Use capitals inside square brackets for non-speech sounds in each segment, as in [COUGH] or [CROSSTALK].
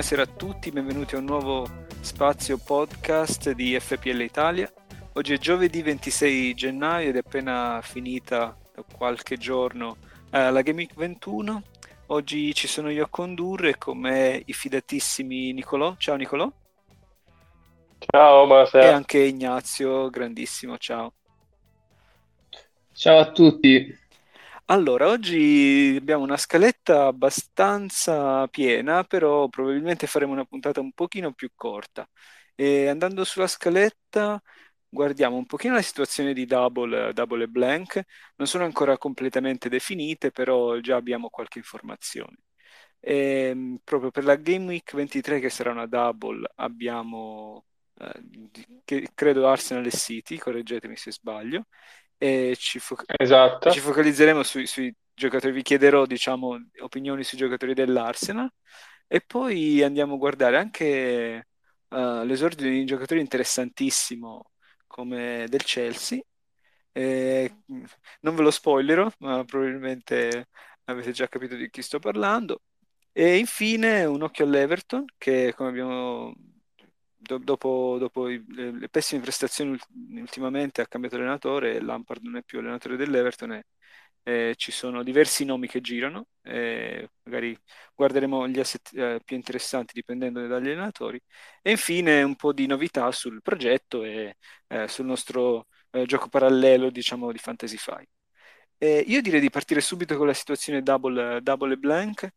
buonasera a tutti, benvenuti a un nuovo spazio podcast di FPL Italia. Oggi è giovedì 26 gennaio ed è appena finita da qualche giorno eh, la Game Week 21. Oggi ci sono io a condurre con me i fidatissimi Nicolò. Ciao Nicolò. Ciao, buonasera. E anche Ignazio, grandissimo, ciao. Ciao a tutti. Allora, oggi abbiamo una scaletta abbastanza piena, però probabilmente faremo una puntata un pochino più corta. E andando sulla scaletta, guardiamo un pochino la situazione di Double, Double e Blank. Non sono ancora completamente definite, però già abbiamo qualche informazione. E, ehm, proprio per la Game Week 23, che sarà una Double, abbiamo, eh, credo, Arsenal e City, correggetemi se sbaglio e ci, fo- esatto. ci focalizzeremo sui, sui, giocatori, vi chiederò diciamo opinioni sui giocatori dell'Arsenal e poi andiamo a guardare anche uh, l'esordio di un giocatore interessantissimo come del Chelsea. E, non ve lo spoilerò, ma probabilmente avete già capito di chi sto parlando. E infine un occhio all'Everton, che come abbiamo do, dopo, dopo i, le, le, pessime prestazioni ultimamente ha cambiato allenatore, Lampard non è più allenatore dell'Everton e eh, ci sono diversi nomi che girano, eh, magari guarderemo gli asset eh, più interessanti dipendendo dagli allenatori e infine un po' di novità sul progetto e eh, sul nostro eh, gioco parallelo diciamo di Fantasy Five. io direi di partire subito con la situazione double, double e blank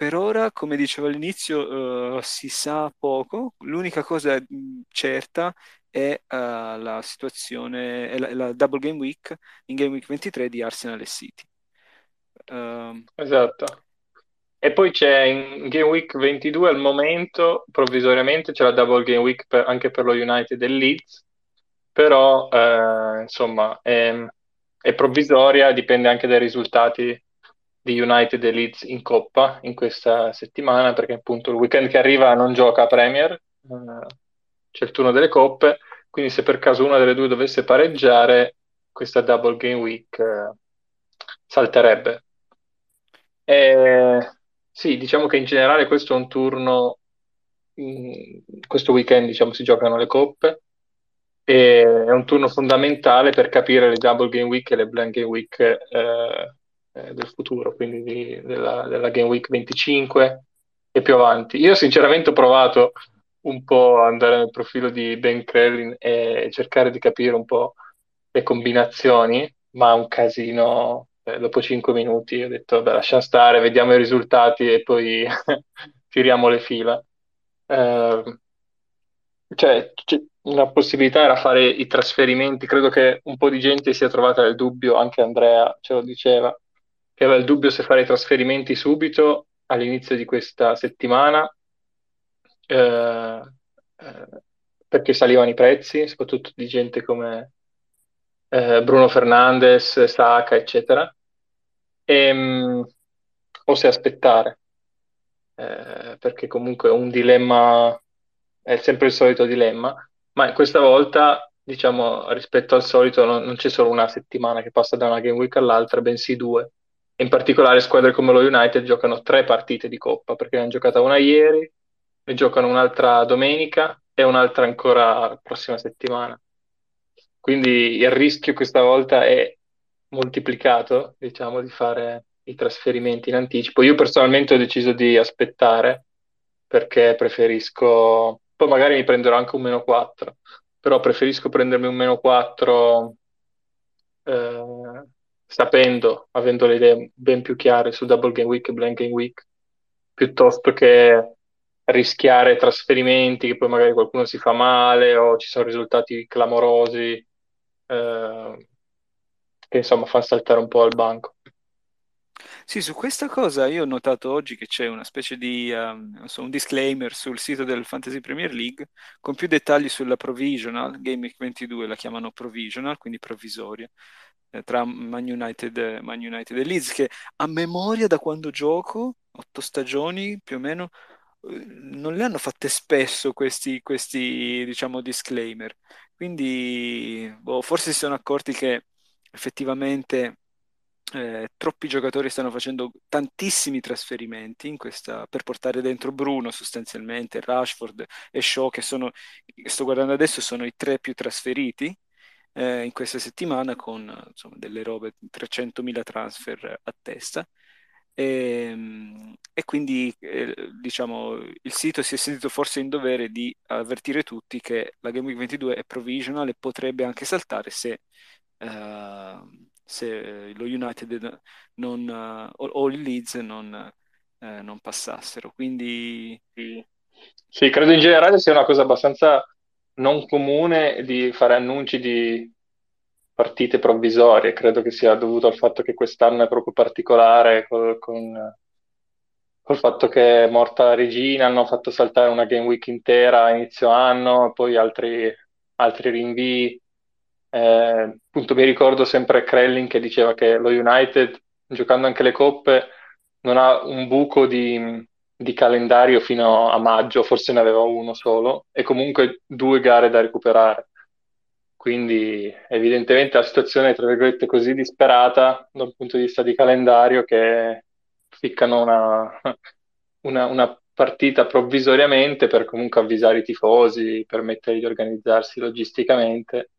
per ora, come dicevo all'inizio, uh, si sa poco. L'unica cosa certa è uh, la situazione, è la, la, double game week in game week 23 di Arsenal e City. Uh, esatto. E poi c'è in game week 22 al momento, provvisoriamente, c'è la double game week per, anche per lo United e Leeds, però eh, insomma è, è provvisoria, dipende anche dai risultati di United e Leeds in Coppa in questa settimana, perché appunto il weekend che arriva non gioca a Premier, eh, c'è il turno delle coppe, quindi se per caso una delle due dovesse pareggiare, questa double game week eh, salterebbe. E, sì, diciamo che in generale questo è un turno, in, questo weekend diciamo si giocano le coppe, è un turno fondamentale per capire le double game week e le blank game week eh, eh, del futuro, quindi di, della, della, Game Week 25 e più avanti. Io sinceramente ho provato un po' ad andare nel profilo di Ben Krellin e cercare di capire un po' le combinazioni, ma un casino. Eh, dopo 5 minuti ho detto, vabbè, lascia stare, vediamo i risultati e poi [LAUGHS] tiriamo le fila. Eh, cioè, c- una possibilità era fare i trasferimenti, credo che un po' di gente sia trovata nel dubbio, anche Andrea ce lo diceva, che aveva il dubbio se fare i trasferimenti subito all'inizio di questa settimana, eh, eh, perché salivano i prezzi, soprattutto di gente come eh, Bruno Fernandes, Saka, eccetera, e, ehm, o se aspettare, eh, perché comunque è un dilemma, è sempre il solito dilemma, ma questa volta diciamo, rispetto al solito non, non, c'è solo una settimana che passa da una game week all'altra, bensì due in particolare squadre come lo United giocano tre partite di Coppa, perché ne hanno giocata una ieri, ne giocano un'altra domenica e un'altra ancora la prossima settimana. Quindi il rischio questa volta è moltiplicato, diciamo, di fare i trasferimenti in anticipo. Io personalmente ho deciso di aspettare perché preferisco, poi magari mi prenderò anche un meno 4, però preferisco prendermi un meno 4 eh, sapendo, avendo le idee ben più chiare su Double Game Week e Blank Game Week, piuttosto che rischiare trasferimenti che poi magari qualcuno si fa male o ci sono risultati clamorosi eh, che insomma fanno saltare un po' al banco. Sì, su questa cosa io ho notato oggi che c'è una specie di um, so, un disclaimer sul sito del Fantasy Premier League con più dettagli sulla provisional, Game Week 22 la chiamano provisional, quindi provvisoria, tra Man United, Man United e Leeds, che a memoria da quando gioco, otto stagioni più o meno, eh, non le hanno fatte spesso questi, questi diciamo, disclaimer. Quindi boh, forse si sono accorti che effettivamente eh, troppi giocatori stanno facendo tantissimi trasferimenti questa, per portare dentro Bruno sostanzialmente, Rashford e Shaw che sono, sto guardando adesso, sono i tre più trasferiti eh, in questa settimana con insomma, delle robe, 300.000 transfer a testa. E, ehm, e quindi eh, diciamo il sito si è sentito forse in dovere di avvertire tutti che la Game Week 22 è provisional e potrebbe anche saltare se, uh, se lo United non, uh, o, o, il Leeds non, uh, non passassero. Quindi sì. sì, credo in generale sia una cosa abbastanza non comune di fare annunci di partite provvisorie, credo che sia dovuto al fatto che quest'anno è proprio particolare col, con, col fatto che è morta la regina, hanno fatto saltare una game week intera a inizio anno, poi altri, altri rinvii. Eh, appunto mi ricordo sempre Krellin che diceva che lo United, giocando anche le coppe, non ha un buco di, di calendario fino a maggio, forse ne aveva uno solo, e comunque due gare da recuperare. Quindi evidentemente la situazione è tra virgolette così disperata dal punto di vista di calendario che ficcano una, [LAUGHS] una, una partita provvisoriamente per comunque avvisare i tifosi, permettere di organizzarsi logisticamente,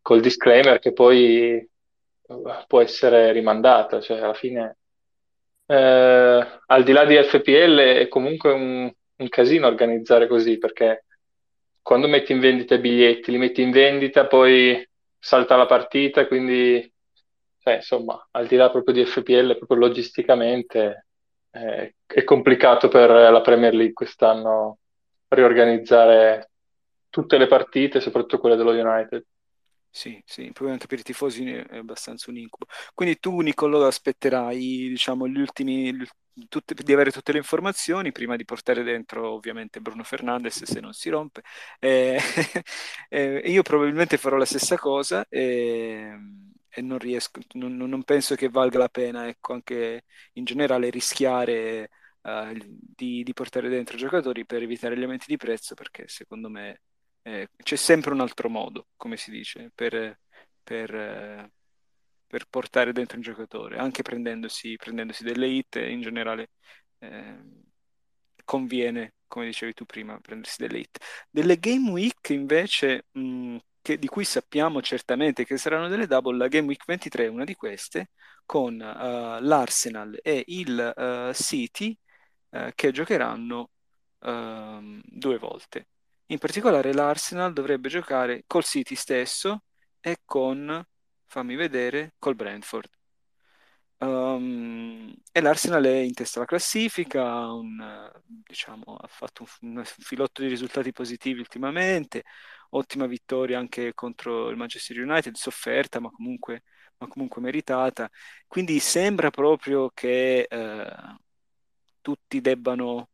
col disclaimer che poi eh, può essere rimandata, cioè alla fine eh, al di là di FPL è comunque un, un casino organizzare così perché quando metti in vendita i biglietti, li metti in vendita, poi salta la partita, quindi cioè, insomma, al di là proprio di FPL, proprio logisticamente eh, è complicato per la Premier League quest'anno riorganizzare tutte le partite, soprattutto quelle dello United. Sì, sì, poi anche per i tifosi è abbastanza un incubo. Quindi tu, Niccolò, aspetterai, diciamo, gli ultimi, tutte, di avere tutte le informazioni prima di portare dentro ovviamente Bruno Fernandes se non si rompe. Eh, [LAUGHS] eh, io probabilmente farò la stessa cosa e, e non riesco, non, non, penso che valga la pena, ecco, anche in generale rischiare uh, di, di, portare dentro giocatori per evitare gli aumenti di prezzo perché secondo me eh, c'è sempre un altro modo, come si dice, per, per eh, per portare dentro un giocatore, anche prendendosi, prendendosi delle hit in generale eh, conviene, come dicevi tu prima, prendersi delle hit. Delle game week invece, mh, che, di cui sappiamo certamente che saranno delle double, la game week 23 è una di queste, con uh, l'Arsenal e il uh, City uh, che giocheranno ehm, due volte. In particolare l'Arsenal dovrebbe giocare col City stesso e con fammi vedere, col Brentford. Um, e l'Arsenal è in testa alla classifica, un, diciamo, ha fatto un, un, filotto di risultati positivi ultimamente, ottima vittoria anche contro il Manchester United, sofferta ma comunque, ma comunque meritata. Quindi sembra proprio che eh, tutti debbano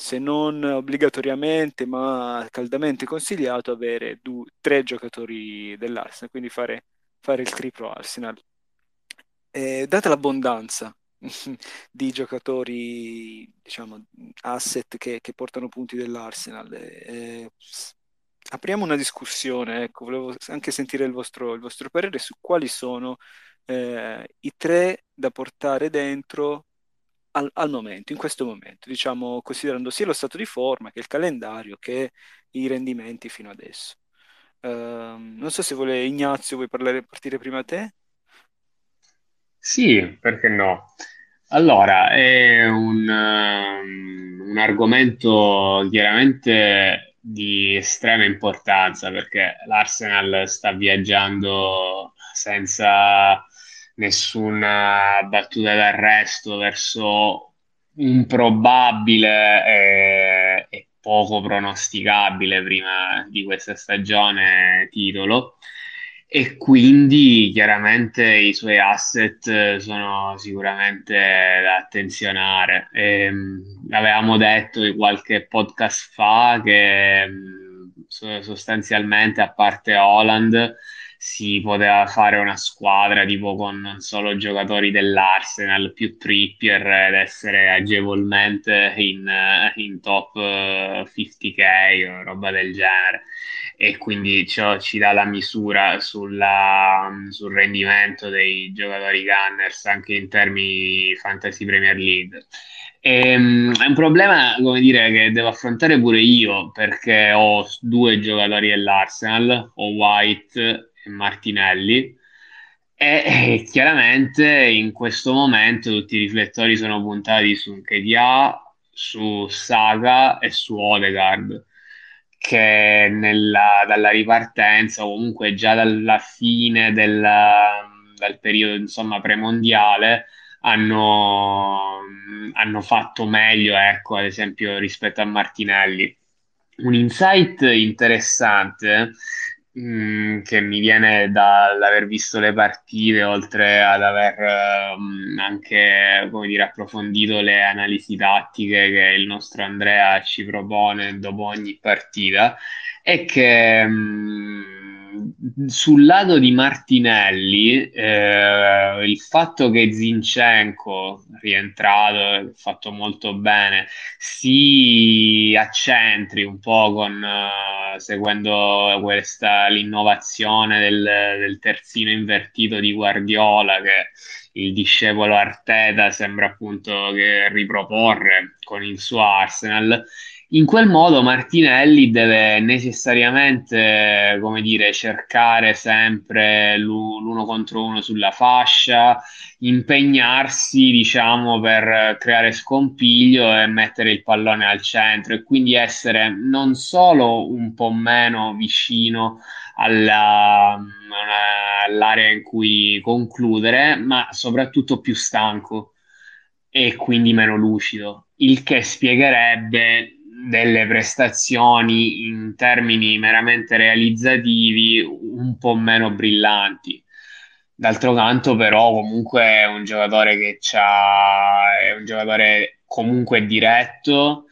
se non obbligatoriamente, ma caldamente consigliato, avere due, tre giocatori dell'Arsenal, quindi fare fare il triplo Arsenal. Eh, data l'abbondanza [LAUGHS] di giocatori, diciamo, asset che, che portano punti dell'Arsenal, eh, apriamo una discussione, ecco, volevo anche sentire il vostro, il vostro parere su quali sono eh, i tre da portare dentro al, al, momento, in questo momento, diciamo, considerando sia lo stato di forma che il calendario che i rendimenti fino adesso. Uh, non so se vuole Ignazio, vuoi parlare, partire prima te? Sì, perché no? Allora, è un, um, un argomento chiaramente di estrema importanza perché l'Arsenal sta viaggiando senza nessuna battuta d'arresto verso un probabile e, e poco pronosticabile prima di questa stagione titolo e quindi chiaramente i suoi asset sono sicuramente da attenzionare. E, ehm, avevamo detto di qualche podcast fa che sostanzialmente a parte Holland si poteva fare una squadra tipo con non solo giocatori dell'Arsenal più Trippier ed essere agevolmente in, in top 50k eh, o roba del genere e quindi ciò ci dà la misura sulla, sul rendimento dei giocatori Gunners anche in termini Fantasy Premier League. E, um, è un problema, come dire, che devo affrontare pure io perché ho due giocatori dell'Arsenal, ho White Martinelli. E, e chiaramente in questo momento tutti i riflettori sono puntati su Nketiah, su Saga e su Odegaard che nella, dalla ripartenza o comunque già dalla fine del, del periodo insomma premondiale hanno, hanno fatto meglio ecco ad esempio rispetto a Martinelli un insight interessante Mm, che mi viene dall'aver visto le partite, oltre ad aver um, anche come dire, approfondito le analisi tattiche che il nostro Andrea ci propone dopo ogni partita, è che um, sul lato di Martinelli eh, il fatto che Zinchenko rientrato, fatto molto bene, si accentri un po' con uh, seguendo questa l'innovazione del, del terzino invertito di Guardiola che il discepolo Arteta sembra appunto che riproporre con il suo Arsenal in quel modo Martinelli deve necessariamente, come dire, cercare sempre l'uno contro uno sulla fascia, impegnarsi, diciamo, per creare scompiglio e mettere il pallone al centro e quindi essere non solo un po' meno vicino alla, all'area in cui concludere, ma soprattutto più stanco e quindi meno lucido, il che spiegherebbe delle prestazioni in termini meramente realizzativi un po' meno brillanti. D'altro canto, però, comunque è un giocatore che è un giocatore comunque diretto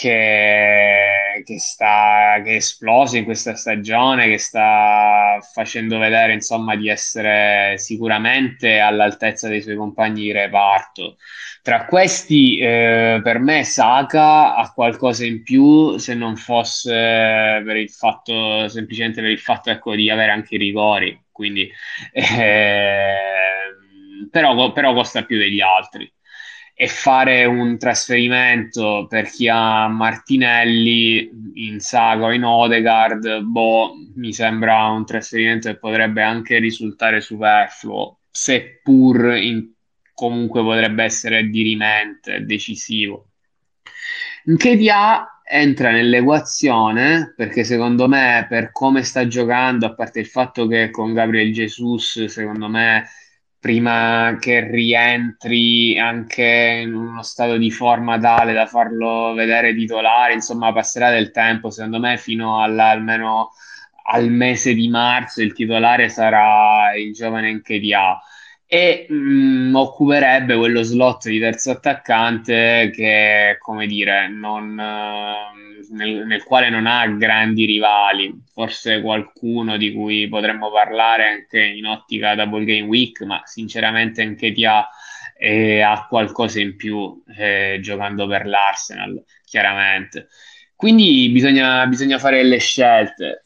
che, che, sta, che è esploso in questa stagione, che sta facendo vedere insomma di essere sicuramente all'altezza dei suoi compagni di reparto. Tra questi, eh, per me, Saka ha qualcosa in più se non fosse per il fatto, semplicemente per il fatto ecco, di avere anche i rigori. Quindi, [LAUGHS] eh, però, però costa più degli altri e fare un trasferimento per chi ha Martinelli in Saga o in Odegaard, boh, mi sembra un trasferimento che potrebbe anche risultare superfluo, seppur in, comunque potrebbe essere dirimente, decisivo. Nkedia entra nell'equazione perché secondo me per come sta giocando, a parte il fatto che con Gabriel Jesus, secondo me prima che rientri anche in uno stato di forma tale da farlo vedere titolare, insomma passerà del tempo, secondo me fino almeno al mese di marzo il titolare sarà il giovane Nkedia e mh, mm, occuperebbe quello slot di terzo attaccante che, come dire, non, uh, nel, nel, quale non ha grandi rivali, forse qualcuno di cui potremmo parlare anche in ottica Double Game Week, ma sinceramente anche ti ha, eh, ha qualcosa in più eh, giocando per l'Arsenal, chiaramente. Quindi bisogna, bisogna fare le scelte.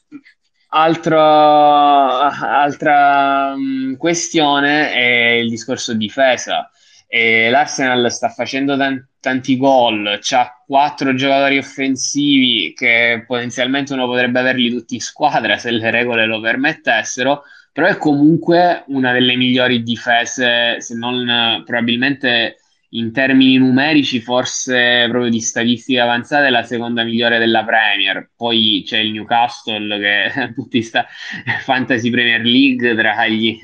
Altro, altra um, questione è il discorso difesa. E L'Arsenal sta facendo tan- tanti gol, ha quattro giocatori offensivi che potenzialmente uno potrebbe averli tutti in squadra se le regole lo permettessero, però è comunque una delle migliori difese, se non probabilmente in termini numerici, forse proprio di statistiche avanzate, la seconda migliore della Premier. Poi c'è il Newcastle che [LAUGHS] tutti sta Fantasy Premier League tra gli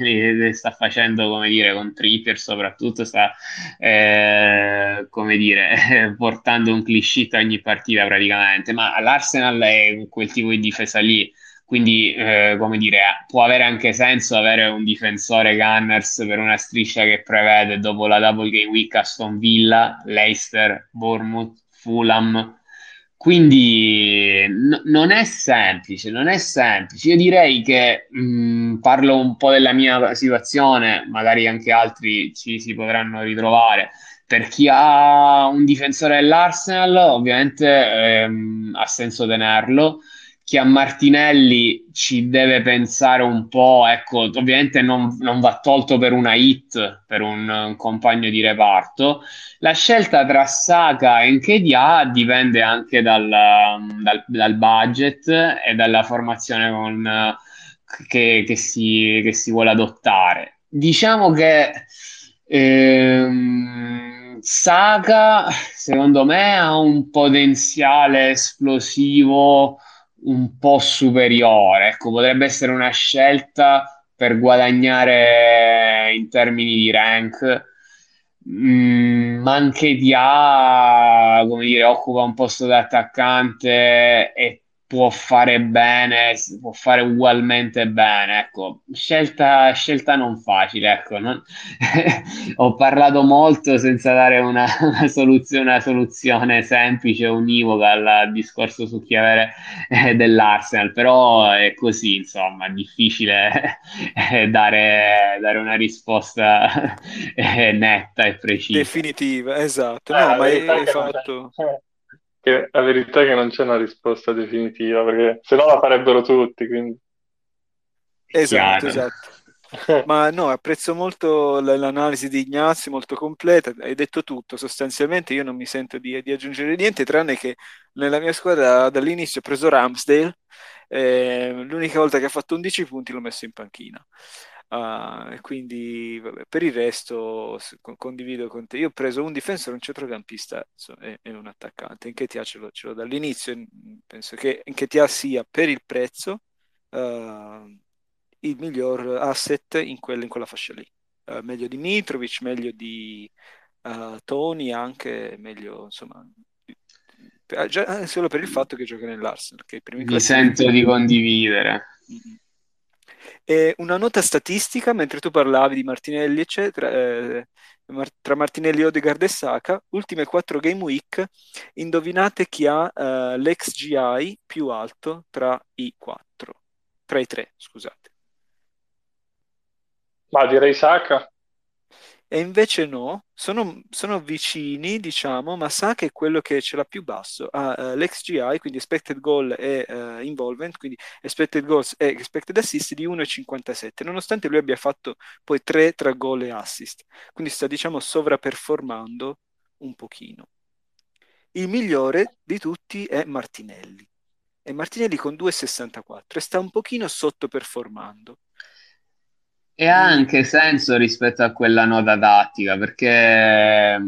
sta facendo, come dire, con Trippier soprattutto, sta eh, come dire, [LAUGHS] portando un cliché ogni partita praticamente. Ma l'Arsenal è quel tipo di difesa lì quindi, eh, come dire, può avere anche senso avere un difensore Gunners per una striscia che prevede dopo la Double Game Week Aston Villa, Leicester, Bournemouth, Fulham, quindi n- non è semplice, non è semplice. Io direi che mh, parlo un po' della mia situazione, magari anche altri ci si potranno ritrovare. Per chi ha un difensore dell'Arsenal, ovviamente ehm, ha senso tenerlo chi ha Martinelli ci deve pensare un po', ecco, ovviamente non, non va tolto per una hit, per un, un, compagno di reparto. La scelta tra Saka e Nkedia dipende anche dal, dal, dal budget e dalla formazione con, che, che, si, che, si, vuole adottare. Diciamo che ehm, Saka, secondo me, ha un potenziale esplosivo un po' superiore. Ecco, potrebbe essere una scelta per guadagnare in termini di rank. Mm, ma anche Dia, come dire, occupa un posto da attaccante e può fare bene, può fare ugualmente bene. Ecco, scelta, scelta non facile. Ecco, non... [LAUGHS] Ho parlato molto senza dare una, [LAUGHS] una, soluzione, una soluzione semplice, univoca al discorso su chi avere eh, dell'Arsenal, però è così, insomma, è difficile [LAUGHS] eh, dare, dare, una risposta eh, netta e precisa. Definitiva, esatto. No, ma hai, hai fatto che la verità è che non c'è una risposta definitiva, perché se no la farebbero tutti, quindi... Esatto, esatto. Ma no, apprezzo molto l'analisi di Ignazio, molto completa, hai detto tutto, sostanzialmente io non mi sento di, di aggiungere niente, tranne che nella mia squadra dall'inizio ho preso Ramsdale, eh, l'unica volta che ha fatto 11 punti l'ho messo in panchina. Uh, quindi vabbè, per il resto condivido con te. Io ho preso un difensore, un centrocampista e, e un attaccante. In che ti ce l'ho, ce l'ho dall'inizio. Penso che in che ti sia per il prezzo uh, il miglior asset in quella, in quella fascia lì. Uh, meglio di Mitrovic, meglio di Tony, anche meglio insomma. Già, solo per il fatto che gioca nell'Arsenal. Che Mi sento di condividere. Mm-hmm. E una nota statistica, mentre tu parlavi di Martinelli, eccetera, eh, tra Martinelli, Odegaard e Saka, ultime quattro game week, indovinate chi ha eh, l'XGI più alto tra i quattro, tra i tre, scusate. Ma direi Saka e invece no, sono, sono vicini, diciamo, ma sa che è quello che ce l'ha più basso, ha uh, l'XGI, quindi expected goal e uh, involvement, quindi expected goals e expected assist di 1,57, nonostante lui abbia fatto poi 3 tra gol e assist, quindi sta, diciamo, sovraperformando un pochino. Il migliore di tutti è Martinelli, e Martinelli con 2,64 e sta un pochino sottoperformando. E ha anche senso rispetto a quella nota tattica, perché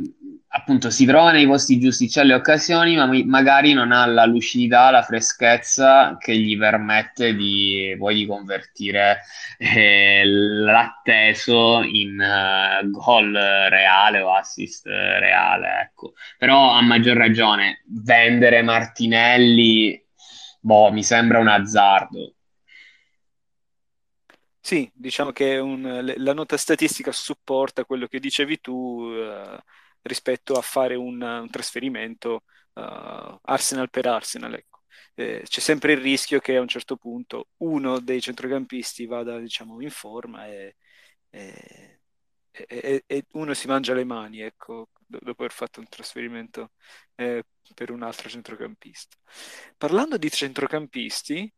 appunto si trova nei posti giusti, c'è le occasioni, ma magari non ha la lucidità, la freschezza che gli permette di poi di convertire eh, l'atteso in uh, gol reale o assist reale. Ecco. Però a maggior ragione vendere Martinelli, boh, mi sembra un azzardo. Sì, diciamo che un, la nota statistica supporta quello che dicevi tu eh, rispetto a fare un, un trasferimento uh, Arsenal per Arsenal. Ecco. Eh, c'è sempre il rischio che a un certo punto uno dei centrocampisti vada diciamo, in forma e, e, e, e, uno si mangia le mani ecco, dopo aver fatto un trasferimento eh, per un altro centrocampista. Parlando di centrocampisti,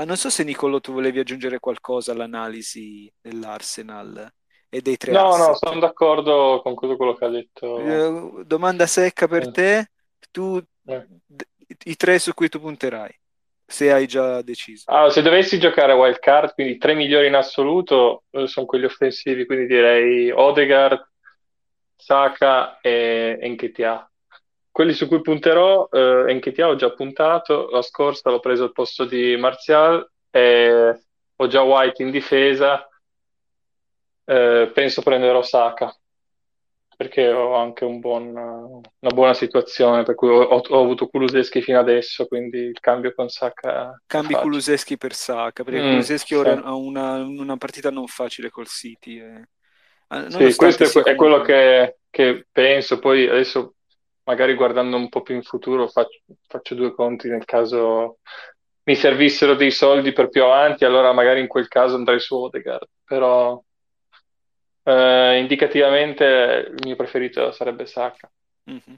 Ah, non so se Nicolo tu volevi aggiungere qualcosa all'analisi dell'Arsenal e dei tre No, asset. no, sono d'accordo con tutto quello che ha detto. Eh, domanda secca per eh. te, tu, eh. i tre su cui tu punterai, se hai già deciso. Allora, se dovessi giocare a wild card, quindi i tre migliori in assoluto eh, sono quelli offensivi, quindi direi Odegaard, Saka e Nketiah. Quelli su cui punterò, eh, Enketia ho già puntato, la scorsa l'ho preso al posto di Martial e ho già White in difesa, eh, penso prenderò Saka perché ho anche un buon, una buona situazione per cui ho, ho, avuto Kuluseschi fino adesso quindi il cambio con Saka cambi Kuluseschi per Saka perché mm, Kuluseschi sì. ora ha una, una, partita non facile col City eh. sì, questo è, è quello che, che penso poi adesso magari guardando un po' più in futuro faccio, faccio due conti nel caso mi servissero dei soldi per più avanti, allora magari in quel caso andrei su Odegaard, però eh, indicativamente il mio preferito sarebbe Saka. Mm-hmm.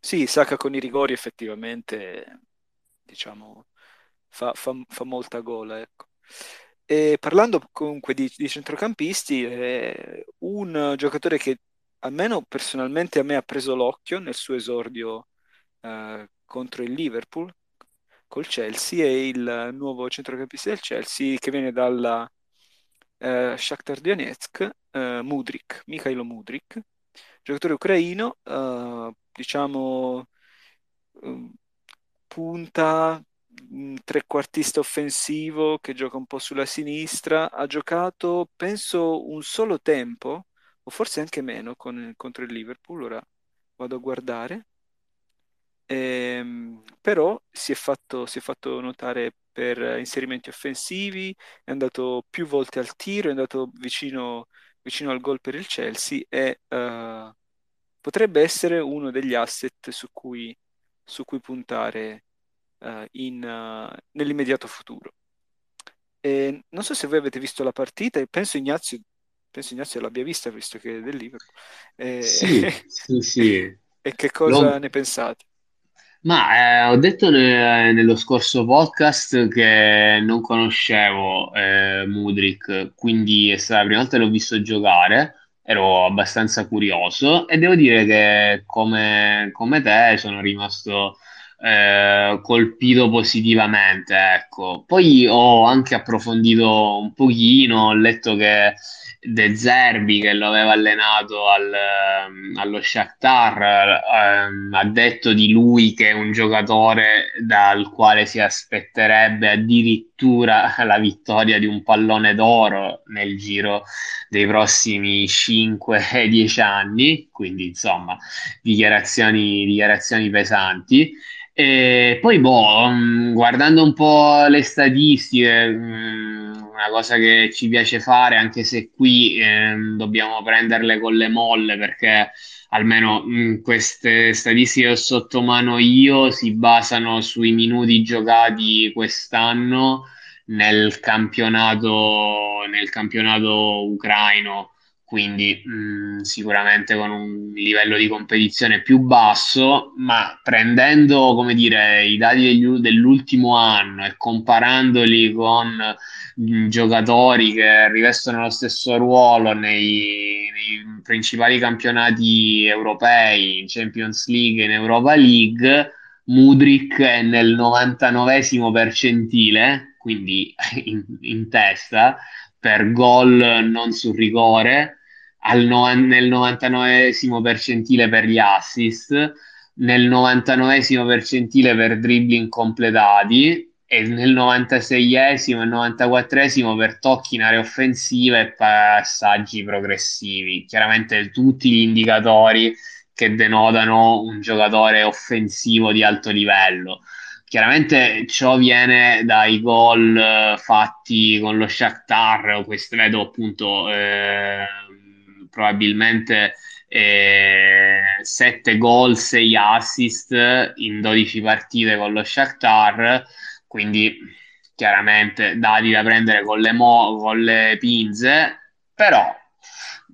Sì, Saka con i rigori effettivamente, diciamo, fa, fa, fa molta gola, ecco. E parlando comunque di, di centrocampisti, eh, un giocatore che almeno personalmente a me ha preso l'occhio nel suo esordio eh, contro il Liverpool col Chelsea è il nuovo centrocampista del Chelsea che viene dalla eh, Shakhtar Donetsk, eh, Mudrik, Mikhailo Mudrik, giocatore ucraino, eh, diciamo mm, punta un trequartista offensivo che gioca un po' sulla sinistra, ha giocato penso un solo tempo o forse anche meno con, contro il Liverpool, ora vado a guardare. Ehm, però si è fatto, si è fatto notare per inserimenti offensivi, è andato più volte al tiro, è andato vicino, vicino al gol per il Chelsea e uh, potrebbe essere uno degli asset su cui, su cui puntare uh, in, uh, nell'immediato futuro. E non so se voi avete visto la partita, penso Ignazio penso Ignazio l'abbia vista visto che è del Liverpool. Eh, sì, [LAUGHS] sì, sì. e che cosa Lo... ne pensate? Ma eh, ho detto ne- nello scorso podcast che non conoscevo eh, Mudrik, quindi è stata la prima volta che l'ho visto giocare, ero abbastanza curioso e devo dire che come, come te sono rimasto eh, colpito positivamente, ecco. Poi ho anche approfondito un pochino, ho letto che De Zerbi che lo aveva allenato al, ehm, allo Shakhtar ehm, ha detto di lui che è un giocatore dal quale si aspetterebbe addirittura [LAUGHS] la vittoria di un pallone d'oro nel giro dei prossimi 5-10 [LAUGHS] anni, quindi insomma dichiarazioni, dichiarazioni pesanti. E poi, boh, mm, guardando un po' le statistiche, mm, una cosa che ci piace fare, anche se qui eh, dobbiamo prenderle con le molle, perché almeno mh, mm, queste statistiche che ho sotto mano io si basano sui minuti giocati quest'anno nel campionato, nel campionato ucraino quindi mh, sicuramente con un livello di competizione più basso, ma prendendo, come dire, i dati degli, dell'ultimo anno e comparandoli con mh, giocatori che rivestono lo stesso ruolo nei, nei principali campionati europei, in Champions League e in Europa League, Mudrik è nel 99 percentile, quindi [LAUGHS] in, in testa, per gol non sul rigore no- nel 99 percentile per gli assist, nel 99 percentile per dribbling completati e nel 96esimo e 94esimo per tocchi in area offensiva e passaggi progressivi. Chiaramente tutti gli indicatori che denotano un giocatore offensivo di alto livello. Chiaramente ciò viene dai gol eh, fatti con lo Shakhtar, questo vedo appunto eh, probabilmente eh, 7 gol, 6 assist in 12 partite con lo Shakhtar, quindi chiaramente dati da prendere con le, mo- con le pinze, però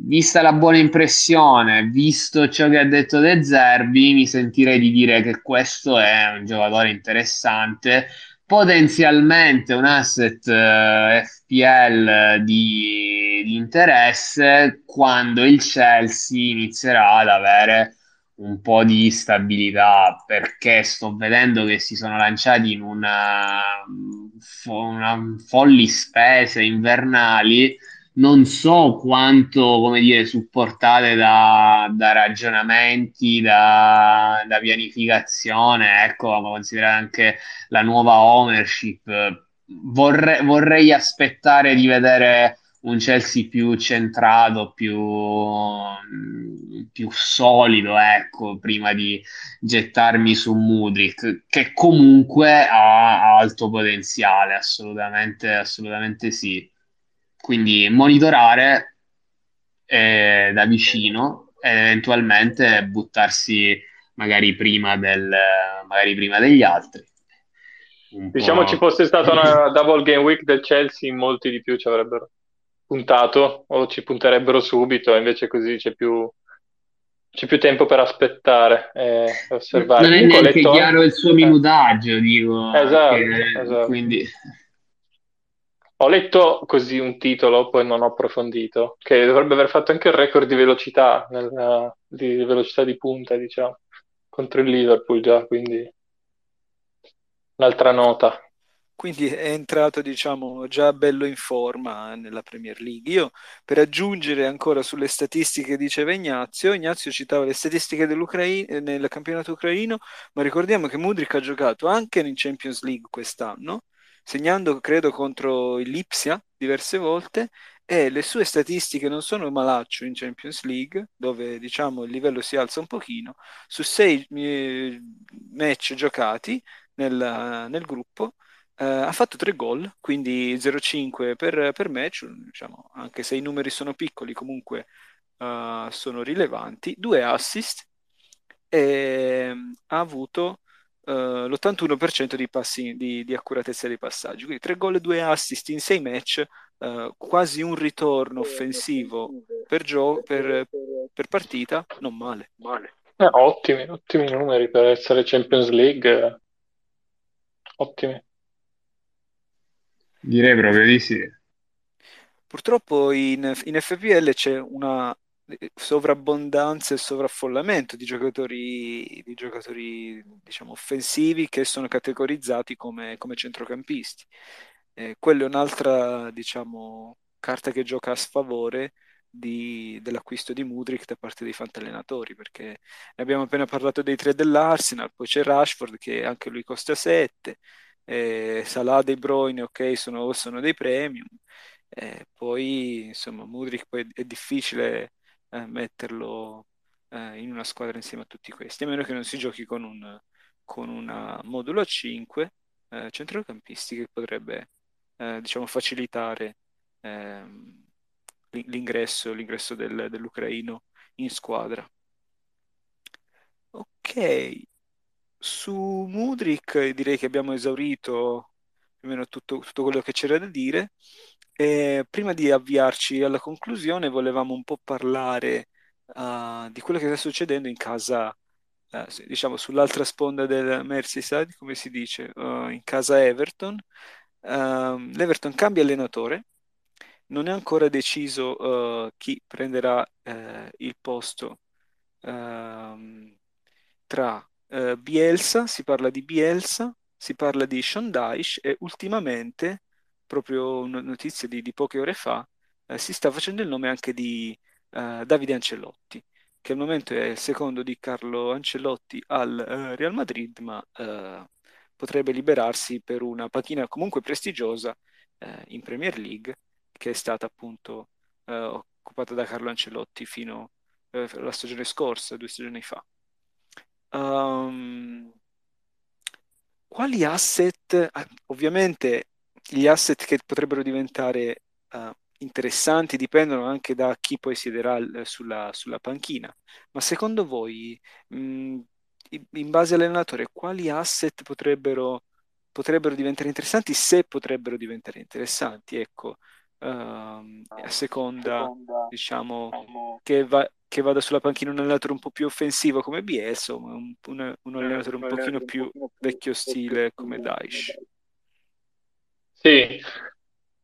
vista la buona impressione, visto ciò che ha detto De Zerbi, mi sentirei di dire che questo è un giocatore interessante. Potenzialmente un asset uh, FPL di, interesse quando il Chelsea inizierà ad avere un po' di stabilità perché sto vedendo che si sono lanciati in una, una folli spese invernali non so quanto, come dire, supportate da, da ragionamenti, da, da, pianificazione, ecco, considerare anche la nuova ownership. Vorrei, vorrei aspettare di vedere un Chelsea più centrato, più, più solido, ecco, prima di gettarmi su Mudrik, che comunque ha alto potenziale, assolutamente, assolutamente sì. Quindi monitorare eh, da vicino e eventualmente buttarsi, magari prima, del, magari prima degli altri. Un diciamo po'... ci fosse stata una [LAUGHS] double game week del Chelsea, molti di più ci avrebbero puntato o ci punterebbero subito, invece così c'è più, c'è più tempo per aspettare e osservare. Non è neanche letto... chiaro il suo minutaggio, eh. dico. Esatto, che... esatto. Quindi... Ho letto così un titolo, poi non ho approfondito, che dovrebbe aver fatto anche il record di velocità, nella, di velocità di punta, diciamo, contro il Liverpool già, quindi un'altra nota. Quindi è entrato, diciamo, già bello in forma nella Premier League. Io, per aggiungere ancora sulle statistiche che diceva Ignazio, Ignazio citava le statistiche nel campionato ucraino, ma ricordiamo che Mudrik ha giocato anche in Champions League quest'anno, segnando, credo, contro il Lipsia diverse volte, e le sue statistiche non sono malaccio in Champions League, dove diciamo il livello si alza un pochino, su sei eh, match giocati nel, nel gruppo, eh, ha fatto tre gol, quindi 0,5 per, per match, diciamo, anche se i numeri sono piccoli, comunque uh, sono rilevanti, due assist e ha avuto uh, l'81% di, passi, di, di, accuratezza dei passaggi, quindi tre gol e due assist in sei match, uh, quasi un ritorno offensivo per, gio- per, per partita, non male. male. Eh, ottimi, ottimi numeri per essere Champions League, ottimi. Direi proprio di sì. Purtroppo in, in FPL c'è una sovrabbondanza e sovraffollamento di giocatori, di giocatori diciamo, offensivi che sono categorizzati come, come centrocampisti. Eh, quella è un'altra diciamo, carta che gioca a sfavore di, dell'acquisto di Mudrik da parte dei fantallenatori perché ne abbiamo appena parlato dei tre dell'Arsenal, poi c'è Rashford che anche lui costa 7, eh, Salah De Bruyne, ok, sono, sono dei premium, eh, poi insomma Mudrik poi è difficile eh, metterlo eh, in una squadra insieme a tutti questi, a meno che non si giochi con un con una modulo a 5 eh, centrocampisti che potrebbe eh, diciamo facilitare ehm, l'ingresso, l'ingresso del, dell'ucraino in squadra. Ok, su Mudrik direi che abbiamo esaurito più o meno tutto, tutto quello che c'era da dire. E prima di avviarci alla conclusione, volevamo un po' parlare uh, di quello che sta succedendo in casa, uh, diciamo sull'altra sponda del Merseyside, come si dice, uh, in casa Everton. Ehm, L'Everton cambia allenatore, non è ancora deciso chi prenderà il posto ehm, tra eh, Bielsa, si parla di Bielsa, si parla di Dyche e ultimamente, proprio una notizia di, di poche ore fa, eh, si sta facendo il nome anche di eh, Davide Ancelotti, che al momento è il secondo di Carlo Ancelotti al eh, Real Madrid, ma eh, potrebbe liberarsi per una panchina comunque prestigiosa eh, in Premier League, che è stata appunto occupata da Carlo Ancelotti fino alla stagione scorsa, due stagioni fa. Um, quali asset, ah, ovviamente gli asset che potrebbero diventare uh, interessanti dipendono anche da chi poi siederà sulla, sulla panchina, ma secondo voi, mh, mm, in base all'allenatore, quali asset potrebbero, potrebbero diventare interessanti se potrebbero diventare interessanti? Ecco, uh, a seconda, seconda diciamo, diciamo, che va, che vada sulla panchina un allenatore un po' più offensivo come Bielsa, un, un, un allenatore un pochino più vecchio stile come Daesh. Sì,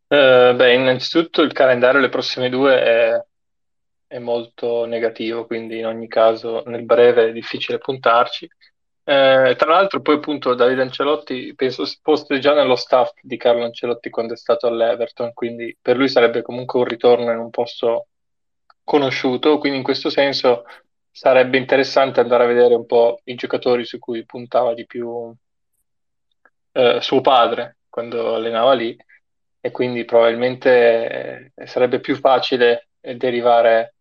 uh, beh, innanzitutto il calendario le prossime due è, è, molto negativo, quindi in ogni caso nel breve è difficile puntarci. Eh, tra l'altro poi appunto Davide Ancelotti penso fosse già nello staff di Carlo Ancelotti quando è stato all'Everton, quindi per lui sarebbe comunque un ritorno in un posto conosciuto, quindi in questo senso sarebbe interessante andare a vedere un po' i giocatori su cui puntava di più eh, suo padre quando allenava lì e quindi probabilmente eh, sarebbe più facile derivare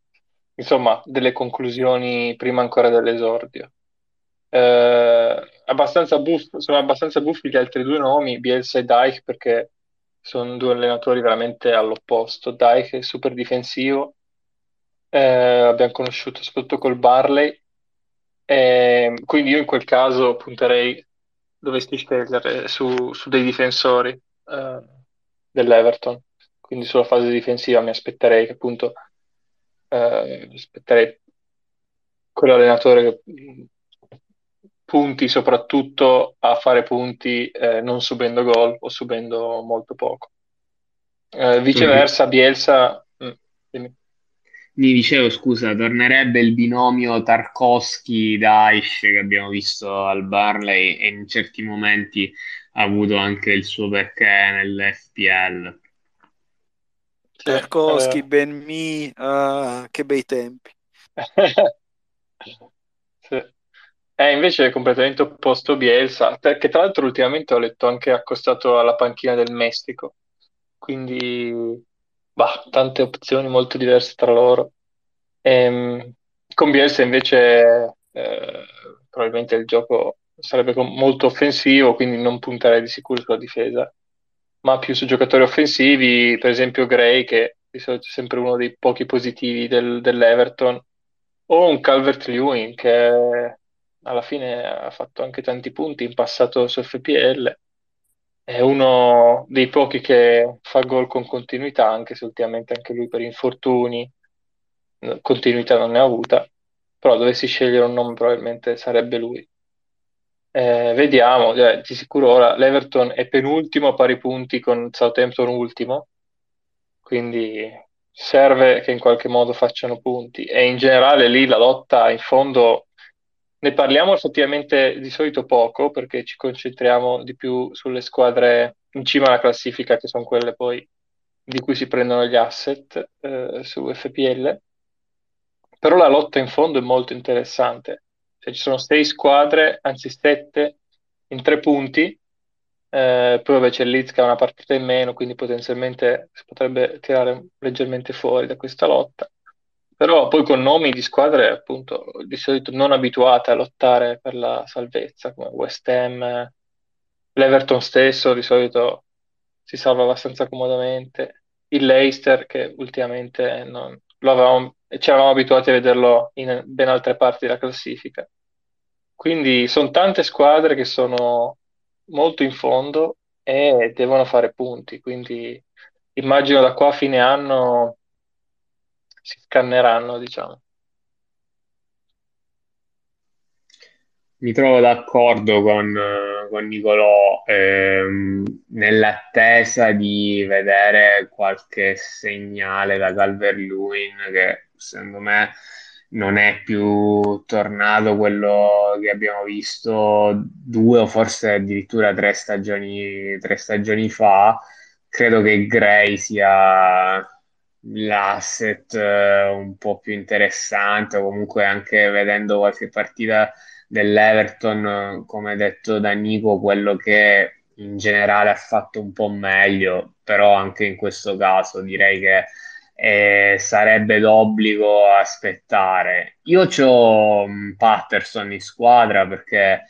insomma delle conclusioni prima ancora dell'esordio. Eh, abbastanza buff, sono abbastanza buffi gli altri due nomi, Bielsa e Dyke, perché sono due allenatori veramente all'opposto. Dyke è super difensivo, eh, abbiamo conosciuto soprattutto col Barley, e E quindi io in quel caso punterei, dovessi scegliere su, su dei difensori eh, dell'Everton. Quindi sulla fase difensiva mi aspetterei che appunto eh, aspetterei quell'allenatore che punti soprattutto a fare punti eh, non subendo gol o subendo molto poco. Eh, viceversa, Bielsa... Mi dicevo, scusa, tornerebbe il binomio Tarkovsky-Daesh che abbiamo visto al Barley e in certi momenti ha avuto anche il suo perché nell'FPL. Tarkovsky, eh... Ben Mi, ah, che bei tempi. [LAUGHS] sì. È invece completamente opposto Bielsa, che tra l'altro ultimamente ho letto anche accostato alla panchina del Messico, quindi bah, tante opzioni molto diverse tra loro. E, ehm, con Bielsa invece eh, probabilmente il gioco sarebbe molto offensivo, quindi non punterei di sicuro sulla difesa, ma più su giocatori offensivi, per esempio Gray, che di solito è sempre uno dei pochi positivi del, dell'Everton, o un Calvert-Lewin che alla fine ha fatto anche tanti punti in passato su FPL. È uno dei pochi che fa gol con continuità, anche se ultimamente anche lui per infortuni continuità non ne ha avuta. Però dovessi scegliere un nome probabilmente sarebbe lui. Eh, vediamo, eh, di sicuro ora l'Everton è penultimo a pari punti con Southampton ultimo, quindi serve che in qualche modo facciano punti e in generale lì la lotta in fondo ne parliamo effettivamente di solito poco perché ci concentriamo di più sulle squadre in cima alla classifica che sono quelle poi di cui si prendono gli asset eh, su FPL però la lotta in fondo è molto interessante cioè, ci sono sei squadre, anzi sette, in tre punti. Eh, poi vabbè, c'è Leeds che ha una partita in meno, quindi potenzialmente si potrebbe tirare leggermente fuori da questa lotta. Però poi con nomi di squadre appunto di solito non abituate a lottare per la salvezza, come West Ham, l'Everton stesso di solito si salva abbastanza comodamente. Il Leicester che ultimamente non, avevamo, ci eravamo abituati a vederlo in ben altre parti della classifica. Quindi sono tante squadre che sono molto in fondo e devono fare punti, quindi immagino da qua a fine anno si scanneranno, diciamo. Mi trovo d'accordo con, con Nicolò ehm, nell'attesa di vedere qualche segnale da Calvert-Lewin che secondo me non è più tornato quello che abbiamo visto due o forse addirittura tre stagioni, tre stagioni fa. Credo che Gray sia l'asset eh, un po' più interessante, o comunque anche vedendo qualche partita dell'Everton, come detto da Nico, quello che in generale ha fatto un po' meglio, però anche in questo caso direi che eh, sarebbe d'obbligo aspettare. Io ho Patterson in squadra perché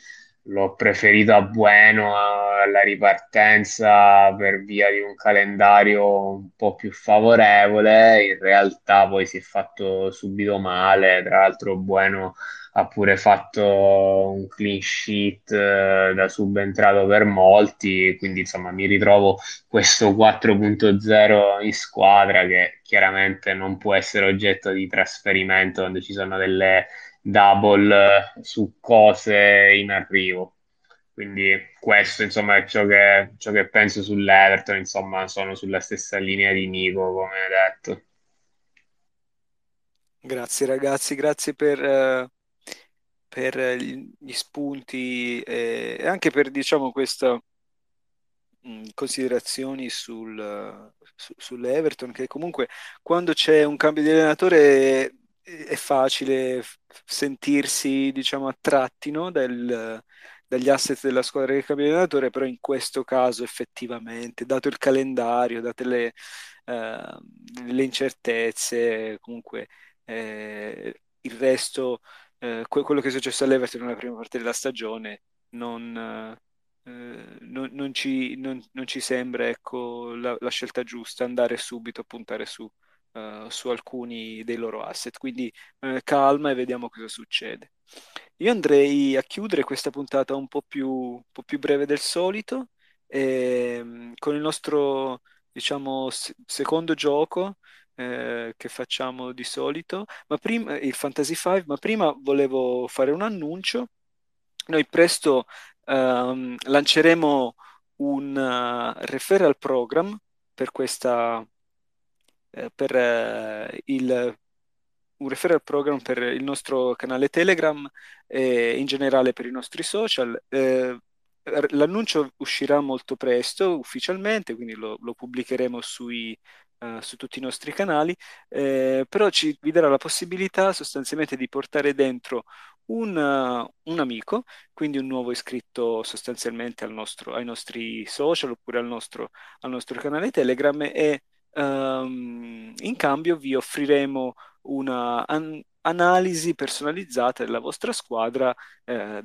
l'ho preferito a Bueno alla ripartenza per via di un calendario un po' più favorevole. In realtà poi si è fatto subito male, tra l'altro Bueno ha pure fatto un clean sheet eh, da subentrato per molti, quindi insomma mi ritrovo questo 4.0 in squadra che chiaramente non può essere oggetto di trasferimento quando ci sono delle double eh, su cose in arrivo. Quindi questo insomma è ciò che, ciò che penso sull'Everton, insomma sono sulla stessa linea di Nico come detto. Grazie ragazzi, grazie per, uh, per gli spunti e anche per diciamo questa mh, considerazioni sul, su, sull'Everton che comunque quando c'è un cambio di allenatore è facile sentirsi diciamo attratti no? Del, dagli asset della squadra che cambia allenatore però in questo caso effettivamente dato il calendario date le, uh, le incertezze comunque eh, il resto eh, quello che è successo all'Everton nella prima parte della stagione non, eh, non, non, ci, non ci, sembra ecco, la, la, scelta giusta andare subito a puntare su, uh, su alcuni dei loro asset. Quindi eh, calma e vediamo cosa succede. io andrei a chiudere questa puntata un po' più, un po' più breve del solito, ehm, con il nostro, diciamo, se- secondo gioco eh, che facciamo di solito, ma prima, il Fantasy 5, ma prima volevo fare un annuncio. Noi presto ehm, lanceremo un eh, referral program per questa, eh, per eh, il un referral program per il nostro canale Telegram e in generale per i nostri social. Eh, l'annuncio uscirà molto presto ufficialmente, quindi lo, lo pubblicheremo sui, uh, su tutti i nostri canali, eh, però ci, vi darà la possibilità sostanzialmente di portare dentro un, uh, un amico, quindi un nuovo iscritto sostanzialmente al nostro, ai nostri social oppure al nostro, al nostro canale Telegram e um, in cambio vi offriremo una an- analisi personalizzata della vostra squadra eh,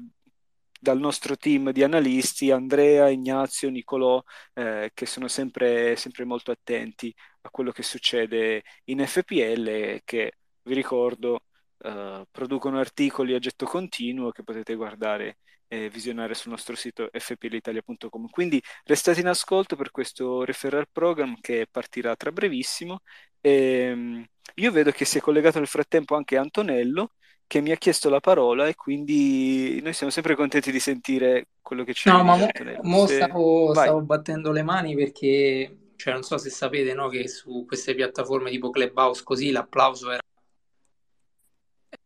dal nostro team di analisti, Andrea, Ignazio, Nicolò, eh, che sono sempre, sempre molto attenti a quello che succede in FPL e che, vi ricordo, eh, producono articoli a getto continuo che potete guardare e visionare sul nostro sito fplitalia.com. Quindi restate in ascolto per questo referral program che partirà tra brevissimo. E, ehm, io vedo che si è collegato nel frattempo anche Antonello che mi ha chiesto la parola e quindi noi siamo sempre contenti di sentire quello che ci No, ma mo, mo Se... stavo, stavo battendo le mani perché, cioè, non so se sapete, no, che su queste piattaforme tipo Clubhouse così l'applauso era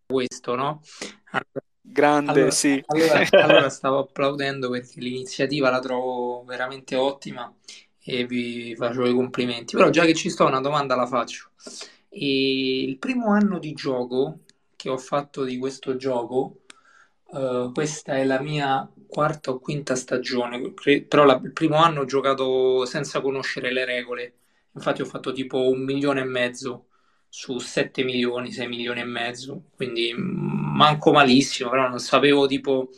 questo, no? Allora, Grande, allora, sì. allora- [LAUGHS] allora stavo applaudendo perché l'iniziativa la trovo veramente ottima e vi faccio i complimenti. Però già che ci sto, una domanda la faccio. E il primo anno di gioco che ho fatto di questo gioco, eh, questa è la mia quarta o quinta stagione, cre- però la- il primo anno ho giocato senza conoscere le regole, infatti ho fatto tipo un milione e mezzo su 7 milioni, 6 milioni e mezzo, quindi manco malissimo, però non sapevo tipo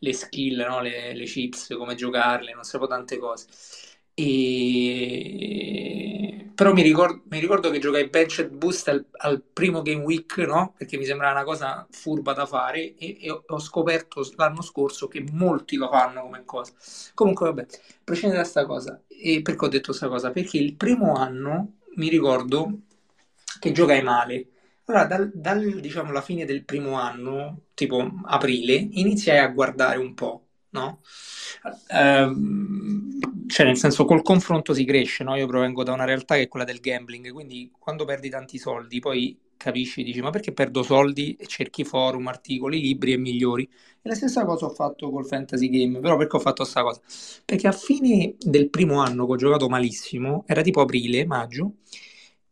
le skill, no? le, le chips, come giocarle, non sapevo tante cose. E... Però mi ricordo, mi ricordo che giocai Benched Boost al, al primo Game Week, no? Perché mi sembrava una cosa furba da fare e, e ho, scoperto l'anno scorso che molti lo fanno come cosa. Comunque, vabbè, prescindere da sta cosa. E perché ho detto questa cosa? Perché il primo anno mi ricordo che giocai male. Allora, dal, dal, diciamo, la fine del primo anno, tipo aprile, iniziai a guardare un po', no? Ehm, cioè, nel senso, col confronto si cresce, no? Io provengo da una realtà che è quella del gambling, quindi quando perdi tanti soldi, poi capisci, dici, ma perché perdo soldi? E cerchi forum, articoli, libri e migliori. E la stessa cosa ho fatto col fantasy game, però perché ho fatto questa cosa? Perché a fine del primo anno che ho giocato malissimo, era tipo aprile, maggio,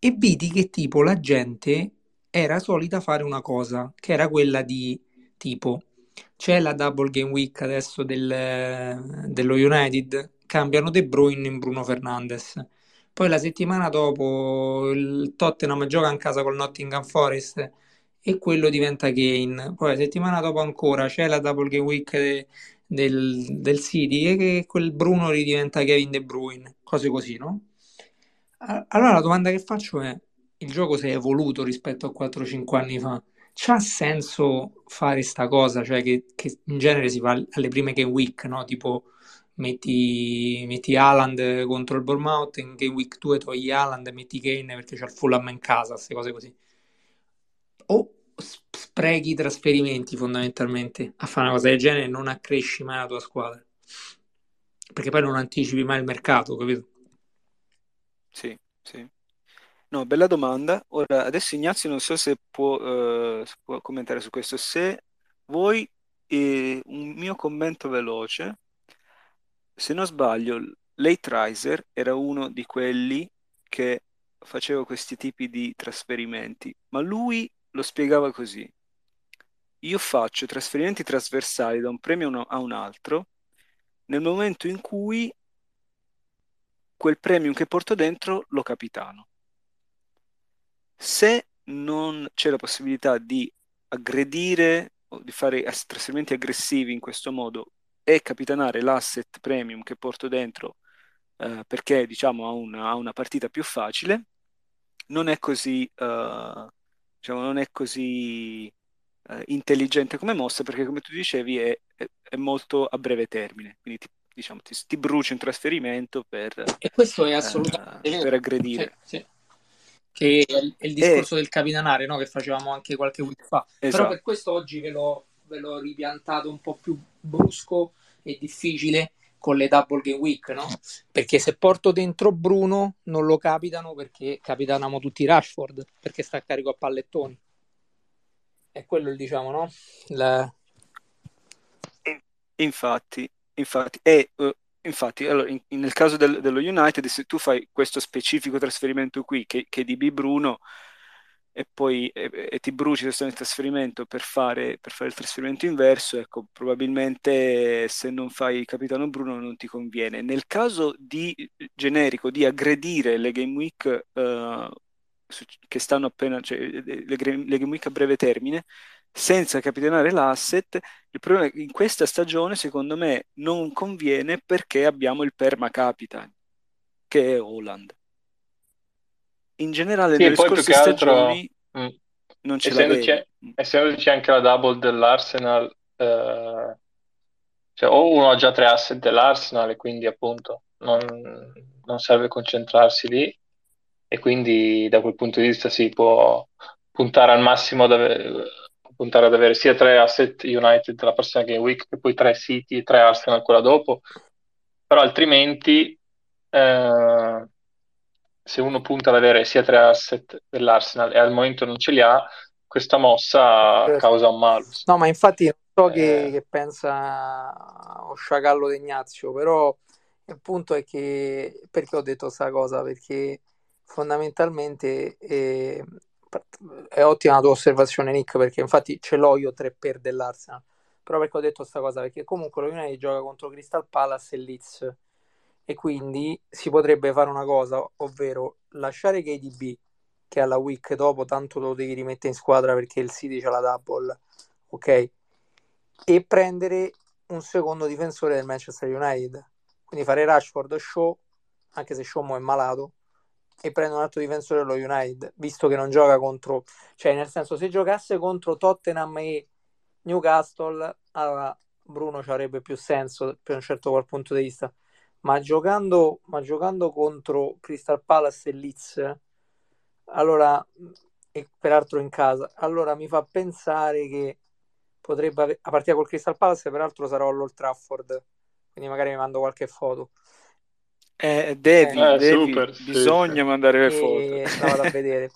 e vidi che tipo la gente era solita fare una cosa, che era quella di tipo c'è la double game week adesso del- dello United, cambiano De Bruyne in Bruno Fernandes. Poi la settimana dopo il Tottenham gioca in casa col Nottingham Forest e quello diventa Kane. Poi la settimana dopo ancora c'è la double game week de- del, del City e quel Bruno ridiventa Kevin De Bruyne, cose così, no? Allora la domanda che faccio è, il gioco si è evoluto rispetto a 4-5 anni fa? C'ha senso fare sta cosa? Cioè che, che in genere si fa alle prime game week, no? Tipo metti, metti Haaland contro il Bournemouth, in game week 2 togli Haaland e metti Kane perché c'è il Fulham in casa, queste cose così. O sprechi i trasferimenti fondamentalmente a fare una cosa del genere non accresci mai la tua squadra. Perché poi non anticipi mai il mercato, capito? Sì, sì. No, bella domanda. Ora, adesso Ignazio non so se può, eh, può commentare su questo. Se vuoi, eh, un mio commento veloce. Se non sbaglio, Late Riser era uno di quelli che faceva questi tipi di trasferimenti, ma lui lo spiegava così. Io faccio trasferimenti trasversali da un premio a un altro nel momento in cui quel premium che porto dentro lo capitano. Se non c'è la possibilità di aggredire o di fare trasferimenti aggressivi in questo modo e capitanare l'asset premium che porto dentro eh, perché diciamo ha una, una partita più facile, non è così, eh, diciamo, non è così eh, intelligente come mossa perché come tu dicevi è, è, è molto a breve termine, quindi ti, diciamo, ti, ti, bruci un trasferimento per, e questo è assolutamente eh, per aggredire. Sì, sì. Che è il discorso e... del capitanare no? che facevamo anche qualche week fa. Esatto. Però per questo oggi ve l'ho, ve l'ho ripiantato un po' più brusco e difficile con le double game week, no? Perché se porto dentro Bruno non lo capitano perché capitanamo tutti Rashford, perché sta a carico a pallettoni. È quello il diciamo, no? La... Infatti, infatti, e, uh, infatti allora, in, nel caso del, dello United, se tu fai questo specifico trasferimento qui, che, che di B Bruno, e poi e, e ti bruci questo trasferimento per fare, per fare il trasferimento inverso, ecco, probabilmente se non fai Capitano Bruno non ti conviene. Nel caso di generico di aggredire le Game Week uh, che stanno appena, cioè le, le Game Week a breve termine, senza capitanare l'asset, il problema è che in questa stagione secondo me non conviene perché abbiamo il perma capitan, che è Holland in generale sì, nelle scorse stagioni altro, mm. non ce essendoci. Essendoci anche la double dell'Arsenal, eh, cioè, o uno ha già tre asset dell'Arsenal e quindi appunto non, non serve concentrarsi lì e quindi da quel punto di vista si può puntare al massimo avere, puntare ad avere sia tre asset United la prossima game week che poi tre City e tre Arsenal quella dopo però altrimenti eh, se uno punta ad avere sia tre asset dell'Arsenal e al momento non ce li ha, questa mossa certo. causa un malus. No, ma infatti non so eh... che, che pensa o sciacallo di Ignazio, però il punto è che perché ho detto questa cosa? Perché fondamentalmente è, è ottima la tua osservazione, Nick, perché infatti ce l'ho io tre per dell'Arsenal. Però perché ho detto questa cosa? Perché comunque lo United gioca contro Crystal Palace e Leeds e quindi si potrebbe fare una cosa, ovvero lasciare KDB che alla week dopo tanto lo devi rimettere in squadra perché il City c'ha la double, ok? E prendere un secondo difensore del Manchester United. Quindi fare Rashford Show, anche se Show è malato, e prendere un altro difensore dello United, visto che non gioca contro, cioè nel senso se giocasse contro Tottenham e Newcastle, allora Bruno ci avrebbe più senso per un certo qual punto di vista ma giocando, ma giocando contro Crystal Palace e Leeds, allora, e peraltro in casa, allora mi fa pensare che potrebbe a partire col Crystal Palace, peraltro sarò all'Old Trafford, quindi magari mi mando qualche foto. Eh, devi, eh, devi super, bisogna sì. mandare le foto. La vado a vedere.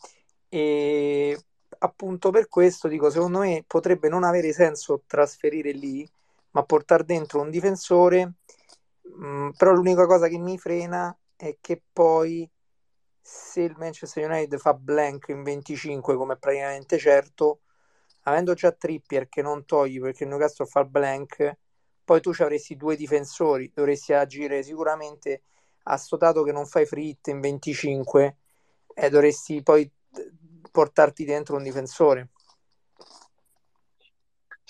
E appunto per questo dico, secondo me potrebbe non avere senso trasferire lì, ma portare dentro un difensore Mm, però l'unica cosa che mi frena è che poi se il Manchester United fa blank in 25 come praticamente certo avendo già Trippier che non togli perché il Newcastle fa blank poi tu ci avresti due difensori dovresti agire sicuramente a sto dato che non fai free in 25 e dovresti poi portarti dentro un difensore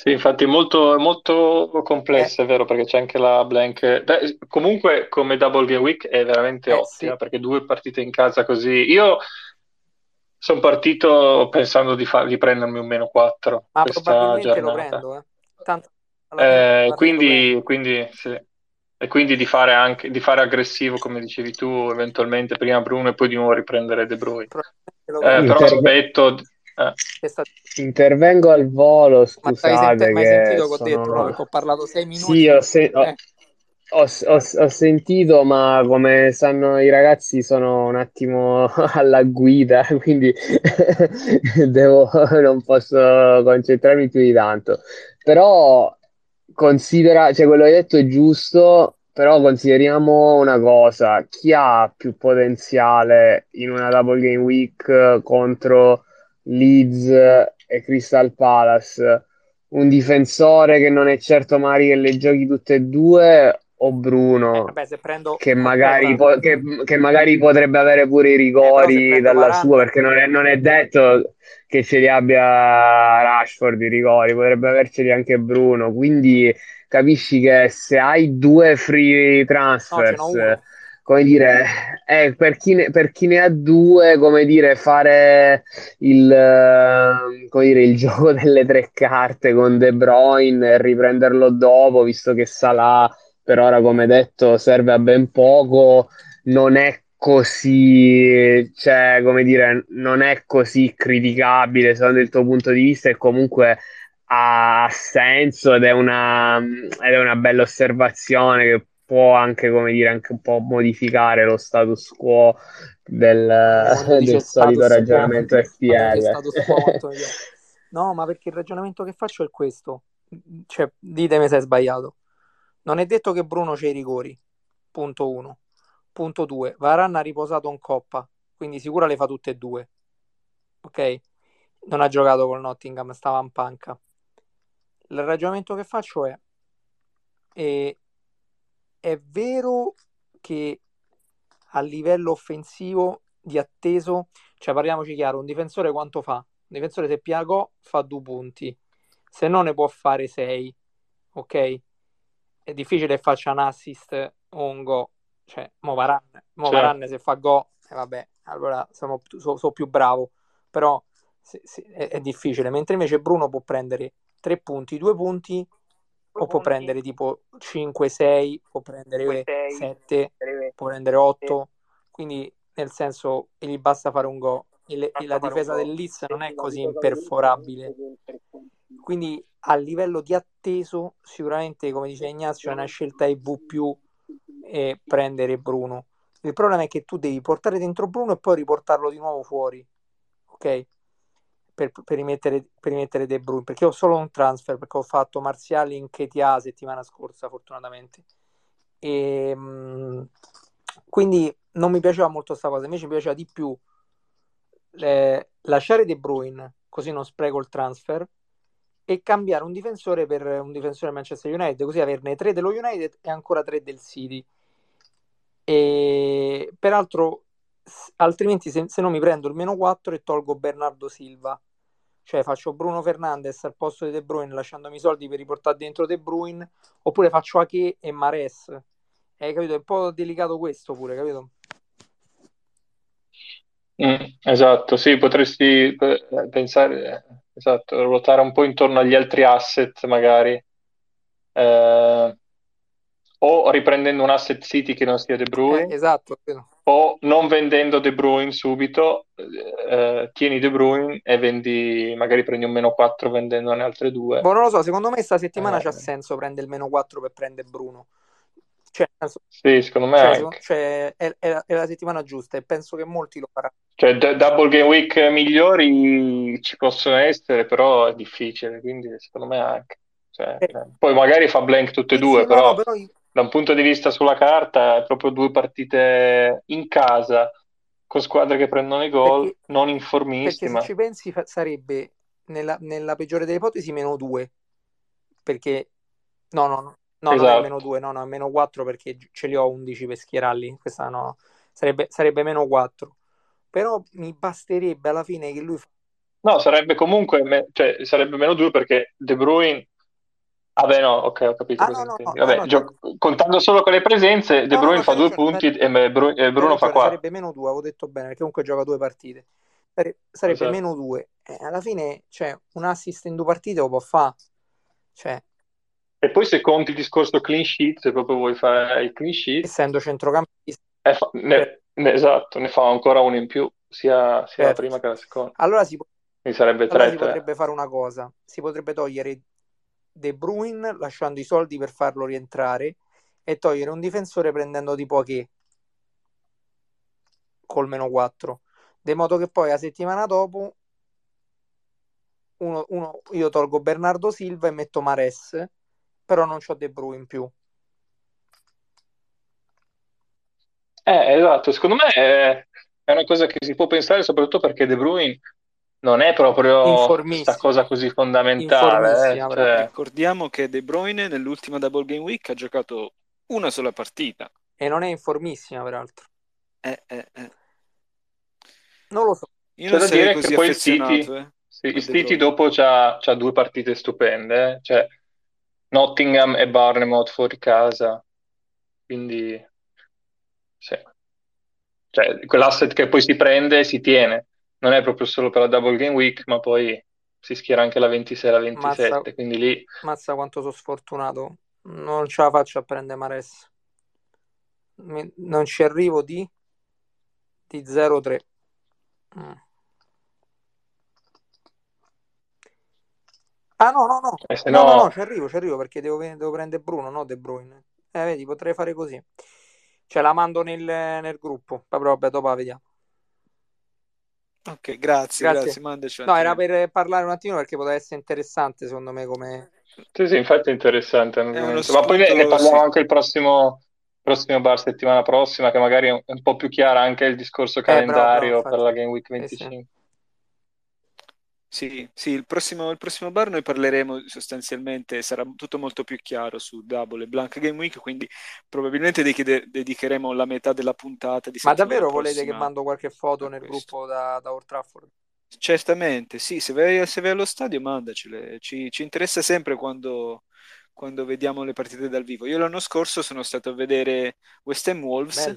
sì, infatti è molto, molto complesso, eh. è vero, perché c'è anche la blank. Beh, comunque, come Double Game Week è veramente eh, ottima, sì. perché due partite in casa così. Io sono partito pensando di, fa- di prendermi un meno 4 Ma probabilmente giornata. lo prendo, eh. Tanto, eh, quindi, quindi, sì. E quindi di fare anche di fare aggressivo, come dicevi tu, eventualmente prima Bruno e poi di nuovo riprendere De Bruyne. Eh, però aspetto eh. Intervengo al volo, scusate. Ma hai sentito che sono... ho detto, no? Ho parlato sei minuti. Sì, ho, se... eh. ho, ho, ho, sentito, ma come sanno i ragazzi sono un attimo [LAUGHS] alla guida, quindi [LAUGHS] devo, non posso concentrarmi più di tanto. Però considera, cioè quello che hai detto è giusto, però consideriamo una cosa, chi ha più potenziale in una double game week contro Leeds e Crystal Palace, un difensore che non è certo Mari che le giochi tutte e due o Bruno eh, vabbè, prendo... che, magari po- che, che, magari potrebbe avere pure i rigori eh, dalla Varanda... sua perché non è, non è, detto che ce li abbia Rashford i rigori potrebbe averceli anche Bruno quindi capisci che se hai due free transfers no, come dire, eh, per, chi ne, per chi ne ha due, come dire, fare il, eh, come dire, il [LAUGHS] gioco delle tre carte con De Bruyne e riprenderlo dopo, visto che Salah per ora, come detto, serve a ben poco, non è così, cioè, come dire, non è così criticabile secondo il tuo punto di vista e comunque ha senso ed è una, ed è una bella osservazione che può anche, come dire, anche un po' modificare lo status quo del, del solito ragionamento FPL. [LAUGHS] no, ma perché il ragionamento che faccio è questo. Cioè, ditemi se è sbagliato. Non è detto che Bruno c'è i rigori. Punto 1. Punto 2. Varan ha riposato in coppa, quindi sicura le fa tutte e due. Ok? Non ha giocato col Nottingham, stava in panca. Il ragionamento che faccio è, è, è vero che a livello offensivo di atteso, cioè parliamoci chiaro, un difensore quanto fa? Un difensore se piago fa due punti, se no ne può fare sei, ok? È difficile che faccia un assist o un go, cioè mo Varan, mo certo. se fa go, eh, vabbè, allora sono, so, so più bravo, però se, se, è, è difficile, mentre invece Bruno può prendere 3 punti, 2 punti o può prendere tipo 5, 6, può prendere 7, può prendere 8, quindi nel senso gli basta fare un go. E, la difesa del Leeds non è così imperforabile. Quindi a livello di atteso, sicuramente, come dice Ignazio, è una scelta EV più e prendere Bruno. Il problema è che tu devi portare dentro Bruno e poi riportarlo di nuovo fuori. Ok? per, per, rimettere, per rimettere De Bruyne perché ho solo un transfer perché ho fatto Marziali in KTA settimana scorsa fortunatamente e mh, quindi non mi piaceva molto questa cosa invece mi piaceva di più eh, lasciare De Bruyne così non spreco il transfer e cambiare un difensore per un difensore Manchester United così averne tre dello United e ancora tre del City e peraltro altrimenti se, se, non mi prendo il meno 4 e tolgo Bernardo Silva cioè faccio Bruno Fernandes al posto di De Bruyne lasciandomi i soldi per riportare dentro De Bruyne oppure faccio Ake e Mares hai capito? è un po' delicato questo pure capito? Mm, esatto sì potresti eh, pensare esatto ruotare un po' intorno agli altri asset magari eh, o riprendendo un asset City che non sia De Bruyne eh, esatto o non vendendo De Bruyne subito, eh, tieni De Bruyne e vendi, magari prendi un meno 4 vendendone altre due. Boh, non lo so, secondo me sta settimana eh. c'ha senso prendere il meno 4 per prendere Bruno. Cioè, sì, secondo me cioè, cioè, è, è, è, la settimana giusta e penso che molti lo faranno. Cioè, d- double game week migliori ci possono essere, però è difficile, quindi secondo me anche. Cioè, eh. Poi magari fa blank tutte e due, sì, però... No, però da un punto di vista sulla carta è proprio due partite in casa con squadre che prendono i gol, perché, non informissime. Perché se ci pensi fa- sarebbe nella, nella, peggiore delle ipotesi meno 2, perché no, no, no, no esatto. non è esatto. meno 2, no, no, è meno 4 perché ce li ho 11 per schierarli, questa no, sarebbe, sarebbe meno 4. Però mi basterebbe alla fine che lui... No, sarebbe comunque, me- cioè, sarebbe meno 2 perché De Bruyne Ah beh no, ok, ho capito. Ah, no, no, no, Vabbè, gio- contando solo con le presenze, De Bruyne fa due punti e Bruno, e Bruno fa quattro. Sarebbe meno due, avevo detto bene, perché comunque gioca due partite. Sarebbe esatto. meno due. Eh, alla fine, cioè, un assist in due partite lo può fare. Cioè... E poi se conti il discorso clean sheet, se proprio vuoi fare il clean sheet... Essendo centrocampista... Eh, fa- ne, ne, esatto, ne fa ancora uno in più, sia, sia certo. la prima che la seconda. Allora si, sarebbe allora tre, si potrebbe fare una cosa. Si potrebbe togliere De Bruyne lasciando i soldi per farlo rientrare e togliere un difensore prendendo tipo che col meno 4 de modo che poi la settimana dopo uno, uno, io tolgo Bernardo Silva e metto Mares però non ho De Bruyne in più eh, esatto, secondo me è, è una cosa che si può pensare soprattutto perché De Bruyne non è proprio questa cosa così fondamentale. Eh? Cioè... Ricordiamo che De Bruyne nell'ultima Double Game Week ha giocato una sola partita. E non è informissima, peraltro. Eh, eh, eh. Non lo so. Io C'è da dire che poi il City, eh, sì, il City dopo c'ha, c'ha, due partite stupende, eh. cioè Nottingham e Barnemouth fuori casa, quindi sì. Cioè, quell'asset che poi si prende si tiene, non è proprio solo per la double game week, ma poi si schiera anche la 26 e la 27, Mazza, quindi lì... mazza quanto sono sfortunato. Non ce la faccio a prendere Mares. Mi- non ci arrivo di, di 0-3. Mm. Ah no, no, no. E se No, no, no... no, ci arrivo, ci arrivo perché devo, devo prendere Bruno, no De Bruyne. Eh, vedi, potrei fare così. Cioè, la mando nel, nel gruppo. Però, vabbè, dopo la vediamo. Ok, grazie, Grazie. grazie, mandaci No, era per parlare un attimo perché poteva essere interessante, secondo me, come... Sì, sì, infatti è interessante È. Ma poi ne, ne parliamo sì, anche il prossimo, prossimo bar settimana prossima, che magari è un, po' più chiara anche il discorso Eh, bravo, bravo, calendario per la Game Week Sì, sì. 25. sì, sì, il prossimo, il prossimo bar noi parleremo sostanzialmente, sarà tutto molto più chiaro su Double e Blank Game Week, quindi probabilmente dediche- dedicheremo la metà della puntata di Ma davvero volete che mando qualche foto nel questo. gruppo da, da Old Trafford? Certamente, sì, se vai, se vai allo stadio mandacele, ci, ci interessa sempre quando, quando vediamo le partite dal vivo. Io l'anno scorso sono stato a vedere West Ham Wolves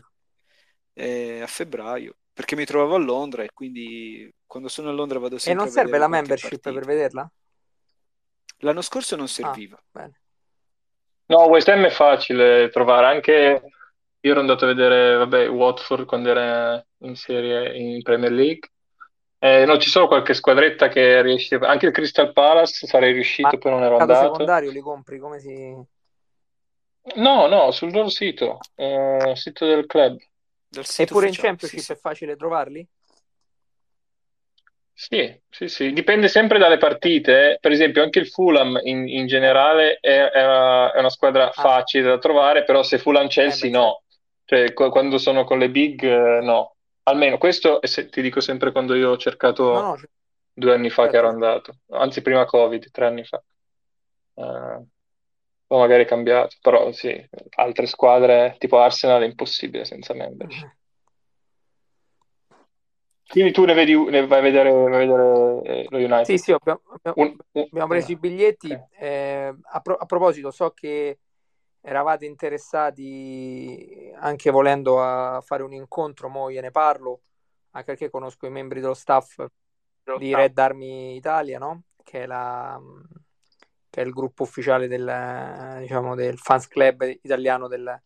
eh, a febbraio, perché mi trovavo a Londra e quindi quando sono a Londra vado E sempre non a serve vedere la qualche membership per partita. vederla? L'anno scorso non Ah, serviva. bene. No, West Ham è facile trovare, anche io ero andato a vedere, vabbè, Watford quando era in serie in Premier League. Eh, no, ci sono qualche squadretta che riesce, anche il Crystal Palace sarei Ma riuscito, poi non ero andato. secondario li compri? Come si... No, no, sul loro sito, eh, sito del club. Eppure in ufficiale, sì, Championship sì. è facile trovarli? Sì, sì, sì, dipende sempre dalle partite. eh. Per esempio, anche il Fulham in, in generale è, è una, è una squadra Ah, facile da trovare, però se eh Fulham-Chelsea beh, certo. no. Cioè, qu- quando sono con le big, eh, no. Almeno questo, e se- ti dico sempre quando io ho No, cercato no, c- due anni fa che certo, ero certo. andato, anzi prima Covid, tre anni fa. Eh, o magari è cambiato, però sì, altre squadre tipo Arsenal è impossibile senza membership. Mhm. Quindi tu ne vedi, ne vai a vedere, vai a vedere eh, lo Sì, United? sì, abbiamo, abbiamo- Un- un- abbiamo preso i biglietti. Ok. eh, a, pro- a proposito, so che eravate interessati anche volendo a fare un incontro, mo gliene parlo, anche perché conosco i membri dello staff di Red Army Italia, no? Che è, la, che è il gruppo ufficiale del, diciamo, del fans club italiano del,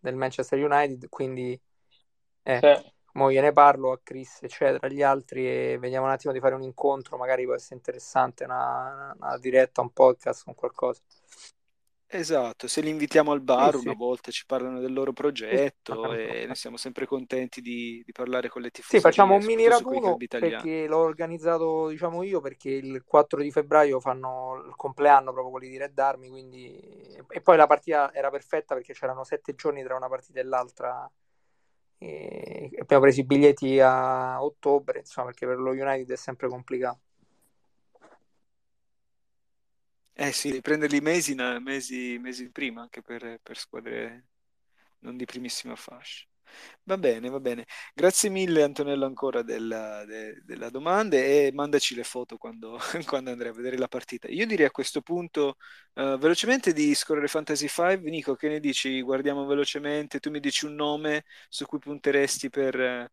del Manchester United, quindi eh, Sì. mo gliene parlo a Chris, eccetera, agli altri e vediamo un attimo di fare un incontro, magari può essere interessante, una, una diretta, un podcast con qualcosa. Esatto, se li invitiamo al bar sì. una volta ci parlano del loro progetto sì. e noi siamo sempre contenti di, di parlare con le Sì, facciamo un mini raduno perché l'ho organizzato, diciamo io, perché il 4 di febbraio fanno il compleanno proprio quelli di Red Army, quindi... E poi la partita era perfetta perché c'erano sette giorni tra una partita e l'altra. E abbiamo preso i biglietti a ottobre, insomma, perché per lo United è sempre complicato. Eh sì, devi prenderli mesi, mesi, mesi prima, anche per, per squadre non di primissima fascia. Va bene, va bene. Grazie mille Antonello ancora della, de- della domanda e mandaci le foto quando, [LAUGHS] quando andrai a vedere la partita. Io direi a questo punto eh, velocemente di scorrere Fantasy 5. Nico, che ne dici? Guardiamo velocemente, tu mi dici un nome su cui punteresti per, eh,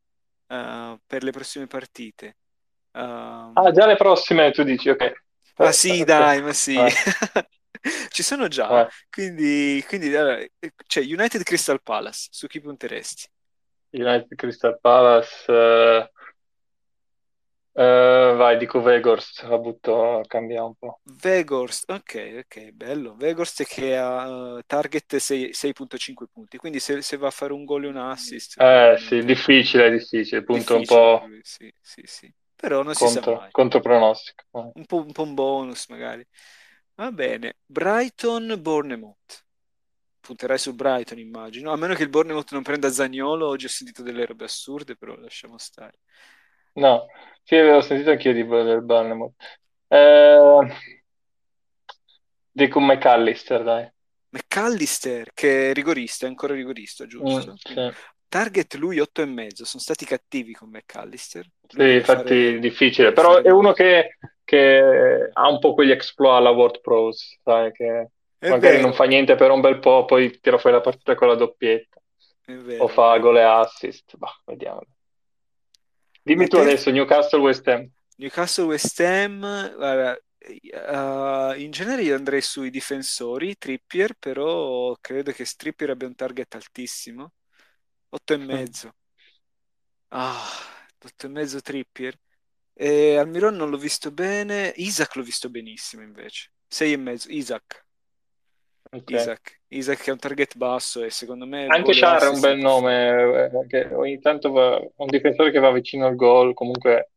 per le prossime partite. Ah, Um, già le prossime tu dici, ok. Eh, sì, dai, ma sì. Vai, [LAUGHS] Ci sono già, vai. quindi, quindi allora, eh, c'è United Crystal Palace, su chi punteresti? United Crystal Palace, eh, eh, vai, dico Weghorst, la butto, cambia un po'. Weghorst, ok, ok, bello. Weghorst che ha eh, target 6 6.5 punti, quindi se, se va a fare un gol e un assist, Eh sì, difficile, difficile, punto un difficile per po' sì, sì, sì. Però non si sa contro, mai. contro pronostico. Vai. Un po', un po' un bonus magari. Va bene, Brighton Bournemouth. Punterai su Brighton, immagino. A meno che il Bournemouth non prenda Zaniolo, oggi ho sentito delle robe assurde, però lasciamo stare. No, sì, avevo sentito anch'io di del Bournemouth. Eh, dico McAllister, dai. McAllister, che è rigorista, è ancora rigorista, Mm, giusto? sì. Target lui 8 e mezzo, sono stati cattivi con McAllister. Lui Sì, infatti fare, difficile, però è uno che, che ha un po' quegli exploit alla World Pros, sai, che È magari non vero, fa niente per un bel po', poi tira fuori la partita con la doppietta. o fa gol e assist. Bah, vediamo. Dimmi E tu te? adesso, Newcastle West Ham. Newcastle West Ham, guarda, eh, in genere io andrei sui difensori, Trippier, però credo che Trippier abbia un target altissimo. 8 e mezzo. Ah, 8 e mezzo Trippier. E Almiron non l'ho visto bene. Isaac l'ho visto benissimo invece. 6 e mezzo. Isaac. Ok. Isaac. Isaac che ha un target basso e secondo me Anche Char è un bel nome, eh, che ogni tanto va- è un difensore che va vicino al gol, comunque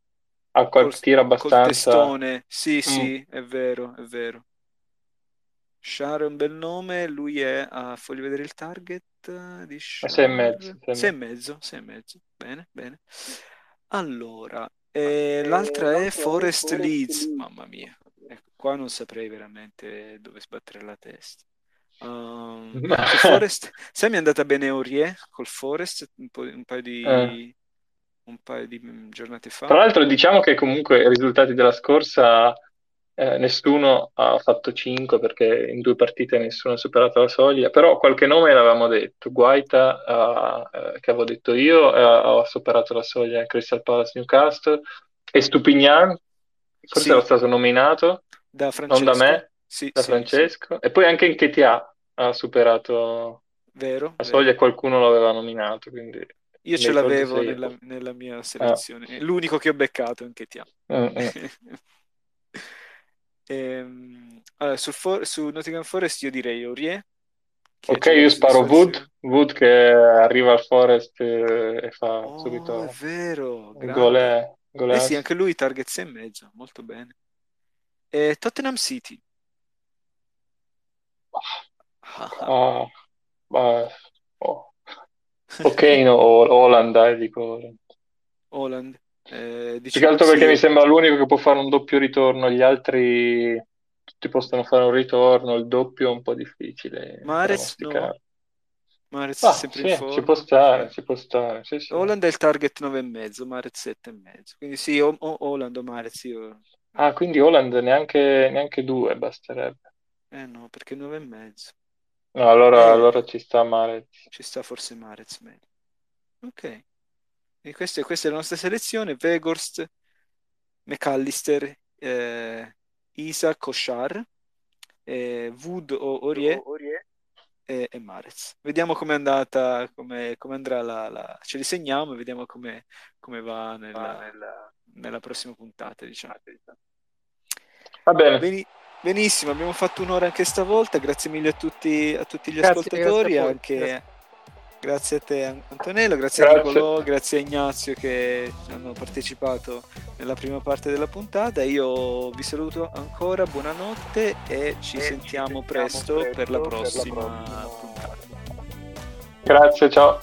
ha Col, qualche tiro col abbastanza. testone. Sì, Mm. sì, è vero, è vero. Char è un bel nome, lui è a... Voglio vedere il target di A sei e mezzo, sei e 6 e mezzo. mezzo, 6 e mezzo. Bene, bene. Allora, eh, l'altra è Forest Leeds. Mamma mia, ecco, qua non saprei veramente dove sbattere la testa. [LAUGHS] Um, Forest, sai, mi è andata bene Aurier col Forest un po', un paio Eh. di, un paio di mm, giornate Tra fa. l'altro diciamo che comunque i risultati della scorsa eh, nessuno ha fatto 5 perché in due partite nessuno ha superato la soglia, però qualche nome l'avevamo detto, Guaita ha- eh, che avevo detto io ha, ha superato la soglia in Crystal Palace Newcastle. E Stupignan forse Sì, era stato nominato, da non da me, Sì, da sì, Francesco, e poi anche Nketiah ha superato vero, la soglia vero. qualcuno l'aveva nominato, quindi Io ce l'avevo nella, nella mia Ah. selezione. È L'unico che ho beccato anche ti Mm, mm. [LAUGHS] Ehm, allora, sul For- su Nottingham Forest io direi che Ok, io sparo Wood. Wood che arriva al Forest e fa Oh, è subito vero, un grande. gole, gole Eh sì, anche lui target 6 e mezzo, molto bene. E Tottenham City. Ah, [LAUGHS] ah. Ah, oh. Ok, no, Ho- Holland, dai, dico Holland. Holland. Eh, Più dici che altro perché mi sì, sembra l'unico che può fare un doppio ritorno, gli altri tutti possono fare un ritorno, il doppio è un po' difficile Mahrez no, è Ah, sempre in sì, ci può forma. stare, ci può stare, sì, sì. Holland è il target 9 e mezzo, Mahrez 7 e mezzo. Quindi sì, o, o Holland o Mahrez io... Ah, quindi Holland neanche, neanche due basterebbe. Eh no, perché 9 e mezzo. No, allora, Eh, allora ci sta male. ci sta forse Mahrez meglio. Ok. E questa, questa è la nostra selezione. Weghorst, McAllister, eh, Isaac, Oshar, eh, Wood o Aurier e, e Mahrez. Vediamo com'è andata, come, come andrà la, la- Ce li segniamo e vediamo come, come va nella, nella prossima puntata, diciamo. Va bene. Beni- benissimo, abbiamo fatto un'ora anche stavolta. Grazie mille a tutti, a tutti gli Grazie, ascoltatori, grazie anche grazie a te An- Antonello, grazie, a Grazie. Nicolò, grazie a Ignazio che hanno partecipato nella prima parte della puntata. Io vi saluto ancora, buonanotte e ci sentiamo presto per la prossima puntata. Grazie, ciao.